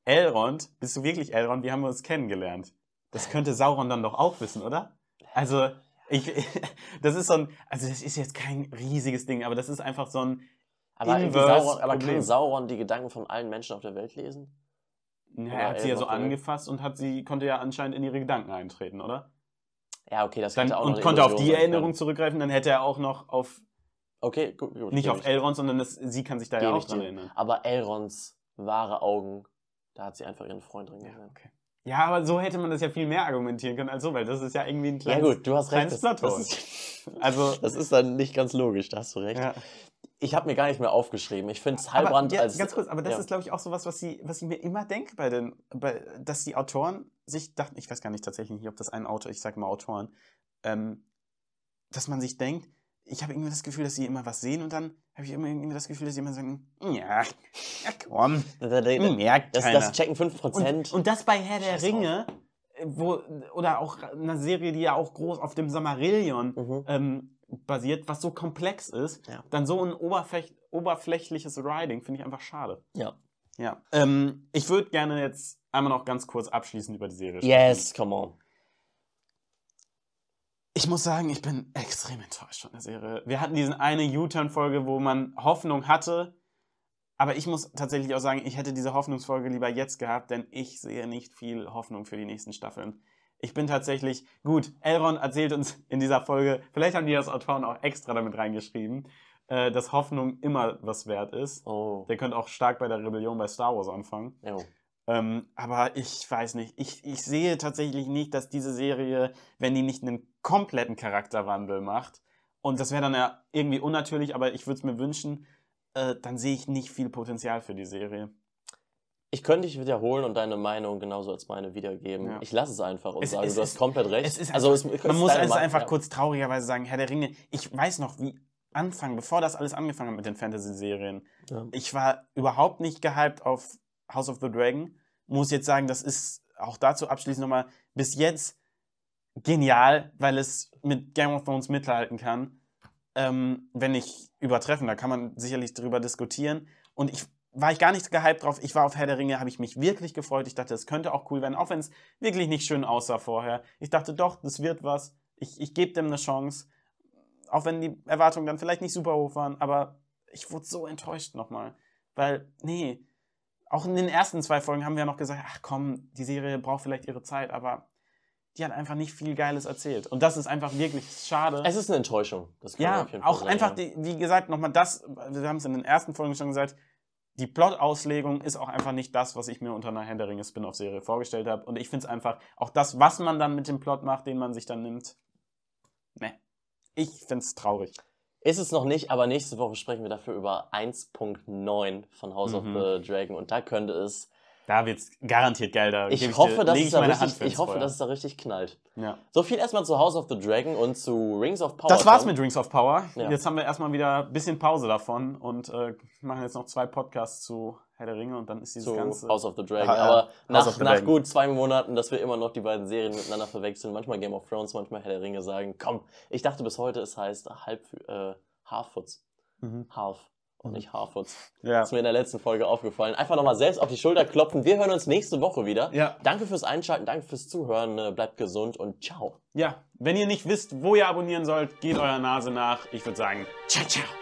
Elrond, bist du wirklich Elrond? Wie haben wir uns kennengelernt? Das könnte Sauron dann doch auch wissen, oder? Also, ich, (laughs) das ist so ein, also das ist jetzt kein riesiges Ding, aber das ist einfach so ein, Aber, Sauron, aber kann Sauron die Gedanken von allen Menschen auf der Welt lesen? ja, er hat sie ja so angefasst und hat sie, konnte ja anscheinend in ihre Gedanken eintreten, oder? Ja, okay, das Dann, könnte auch und konnte auf die Erinnerung ja. zurückgreifen, dann hätte er auch noch auf, Okay, gut, gut. nicht auf. Elrond, sondern das, sie kann sich da ja auch dran erinnern. Aber Elrons wahre Augen, da hat sie einfach ihren Freund drin Ja, gesehen. okay. Ja, aber so hätte man das ja viel mehr argumentieren können als so, weil das ist ja irgendwie ein Ja, kleines... gut, du hast recht. Das, das, ist, (laughs) Also, das ist dann nicht ganz logisch, da hast du recht. ja. Ich habe mir gar nicht mehr aufgeschrieben. Ich finde Aber, Heilbrand ja, als. ganz kurz, aber das ja. ist, glaube ich, auch so was, was, sie, was ich mir immer denke bei den, bei, dass die Autoren sich dachten, ich weiß gar nicht tatsächlich nicht, ob das ein Autor, ich sage mal Autoren, ähm, dass man sich denkt, ich habe irgendwie das Gefühl, dass sie immer was sehen und dann habe ich immer irgendwie das Gefühl, dass sie immer sagen, ja, ja komm, Da- da- da- merkt Das, das checken 5%. und, und das bei Herr der Scheiß Ringe, äh, wo, oder auch eine Serie, die ja auch groß auf dem Samarillion mhm. ähm, basiert, was so komplex ist, Ja. dann so ein oberfläch oberflächliches Writing finde ich einfach schade. Ja. Ja. Ähm, ich würde gerne jetzt einmal noch ganz kurz abschließend über die Serie Yes, come on. Ich muss sagen, ich bin extrem enttäuscht von der Serie. Wir hatten diese eine U-Turn-Folge, wo man Hoffnung hatte, aber ich muss tatsächlich auch sagen, ich hätte diese Hoffnungsfolge lieber jetzt gehabt, denn ich sehe nicht viel Hoffnung für die nächsten Staffeln. Ich bin tatsächlich, gut, Elrond erzählt uns in dieser Folge, vielleicht haben die das Autoren auch extra damit reingeschrieben, äh, dass Hoffnung immer was wert ist. Oh. Der könnte auch stark bei der Rebellion bei Star Wars anfangen. Jo. Ähm, aber ich weiß nicht. Ich, ich sehe tatsächlich nicht, dass diese Serie, wenn die nicht einen kompletten Charakterwandel macht, und das wäre dann ja irgendwie unnatürlich, aber ich würde es mir wünschen, äh, dann sehe ich nicht viel Potenzial für die Serie. Ich könnte dich wiederholen und deine Meinung genauso als meine wiedergeben. Ja. Ich lasse es einfach und Es- sage, es du hast komplett recht. Es ist also man muss es Meinung, einfach ja. kurz traurigerweise sagen, Herr der Ringe, ich weiß noch, wie Anfang, bevor das alles angefangen hat mit den Fantasy-Serien, Ja. ich war überhaupt nicht gehypt auf House of the Dragon. Muss jetzt sagen, das ist auch dazu abschließend nochmal bis jetzt genial, weil es mit Game of Thrones mithalten kann. Ähm, wenn nicht übertreffen, da kann man sicherlich drüber diskutieren. Und ich war ich gar nicht gehypt drauf. Ich war auf Herr der Ringe, habe ich mich wirklich gefreut. Ich dachte, das könnte auch cool werden, auch wenn es wirklich nicht schön aussah vorher. Ich dachte doch, das wird was. Ich, ich gebe dem eine Chance. Auch wenn die Erwartungen dann vielleicht nicht super hoch waren, aber ich wurde so enttäuscht nochmal. Weil, nee, auch in den ersten zwei Folgen haben wir ja noch gesagt, ach komm, die Serie braucht vielleicht ihre Zeit, aber die hat einfach nicht viel Geiles erzählt. Und das ist einfach wirklich schade. Es ist eine Enttäuschung. Das kann ja, auf jeden Fall auch sagen, einfach, ja. die, wie gesagt, nochmal das, wir haben es in den ersten Folgen schon gesagt, die Plot-Auslegung ist auch einfach nicht das, was ich mir unter einer Herr der Ringe Spin-off-Serie vorgestellt habe. Und ich finde es einfach, auch das, was man dann mit dem Plot macht, den man sich dann nimmt, ne. Ich finde es traurig. Ist es noch nicht, aber nächste Woche sprechen wir dafür über 1.9 von House Mhm. of the Dragon und da könnte es. Da wird es garantiert geil. Da Ich hoffe, dir- dass ich da richtig, ich hoffe, dass es da richtig knallt. Ja. So viel erstmal zu House of the Dragon und zu Rings of Power. Das war's mit Rings of Power. Ja. Jetzt haben wir erstmal wieder ein bisschen Pause davon und äh, machen jetzt noch zwei Podcasts zu Herr der Ringe und dann ist dieses zu ganze. House of the Dragon. Ah, ja. Aber nach, nach gut zwei Monaten, dass wir immer noch die beiden Serien miteinander verwechseln, manchmal Game of Thrones, manchmal Herr der Ringe sagen, komm, ich dachte bis heute, es heißt halb, äh, Halfwoods. Mhm. Half und nicht Halfwoods. Ja. Das ist mir in der letzten Folge aufgefallen. Einfach nochmal selbst auf die Schulter klopfen. Wir hören uns nächste Woche wieder. Ja. Danke fürs Einschalten, danke fürs Zuhören. äh, Bleibt gesund und ciao. ja, wenn ihr nicht wisst, wo ihr abonnieren sollt, geht eurer Nase nach. Ich würde sagen, ciao, ciao.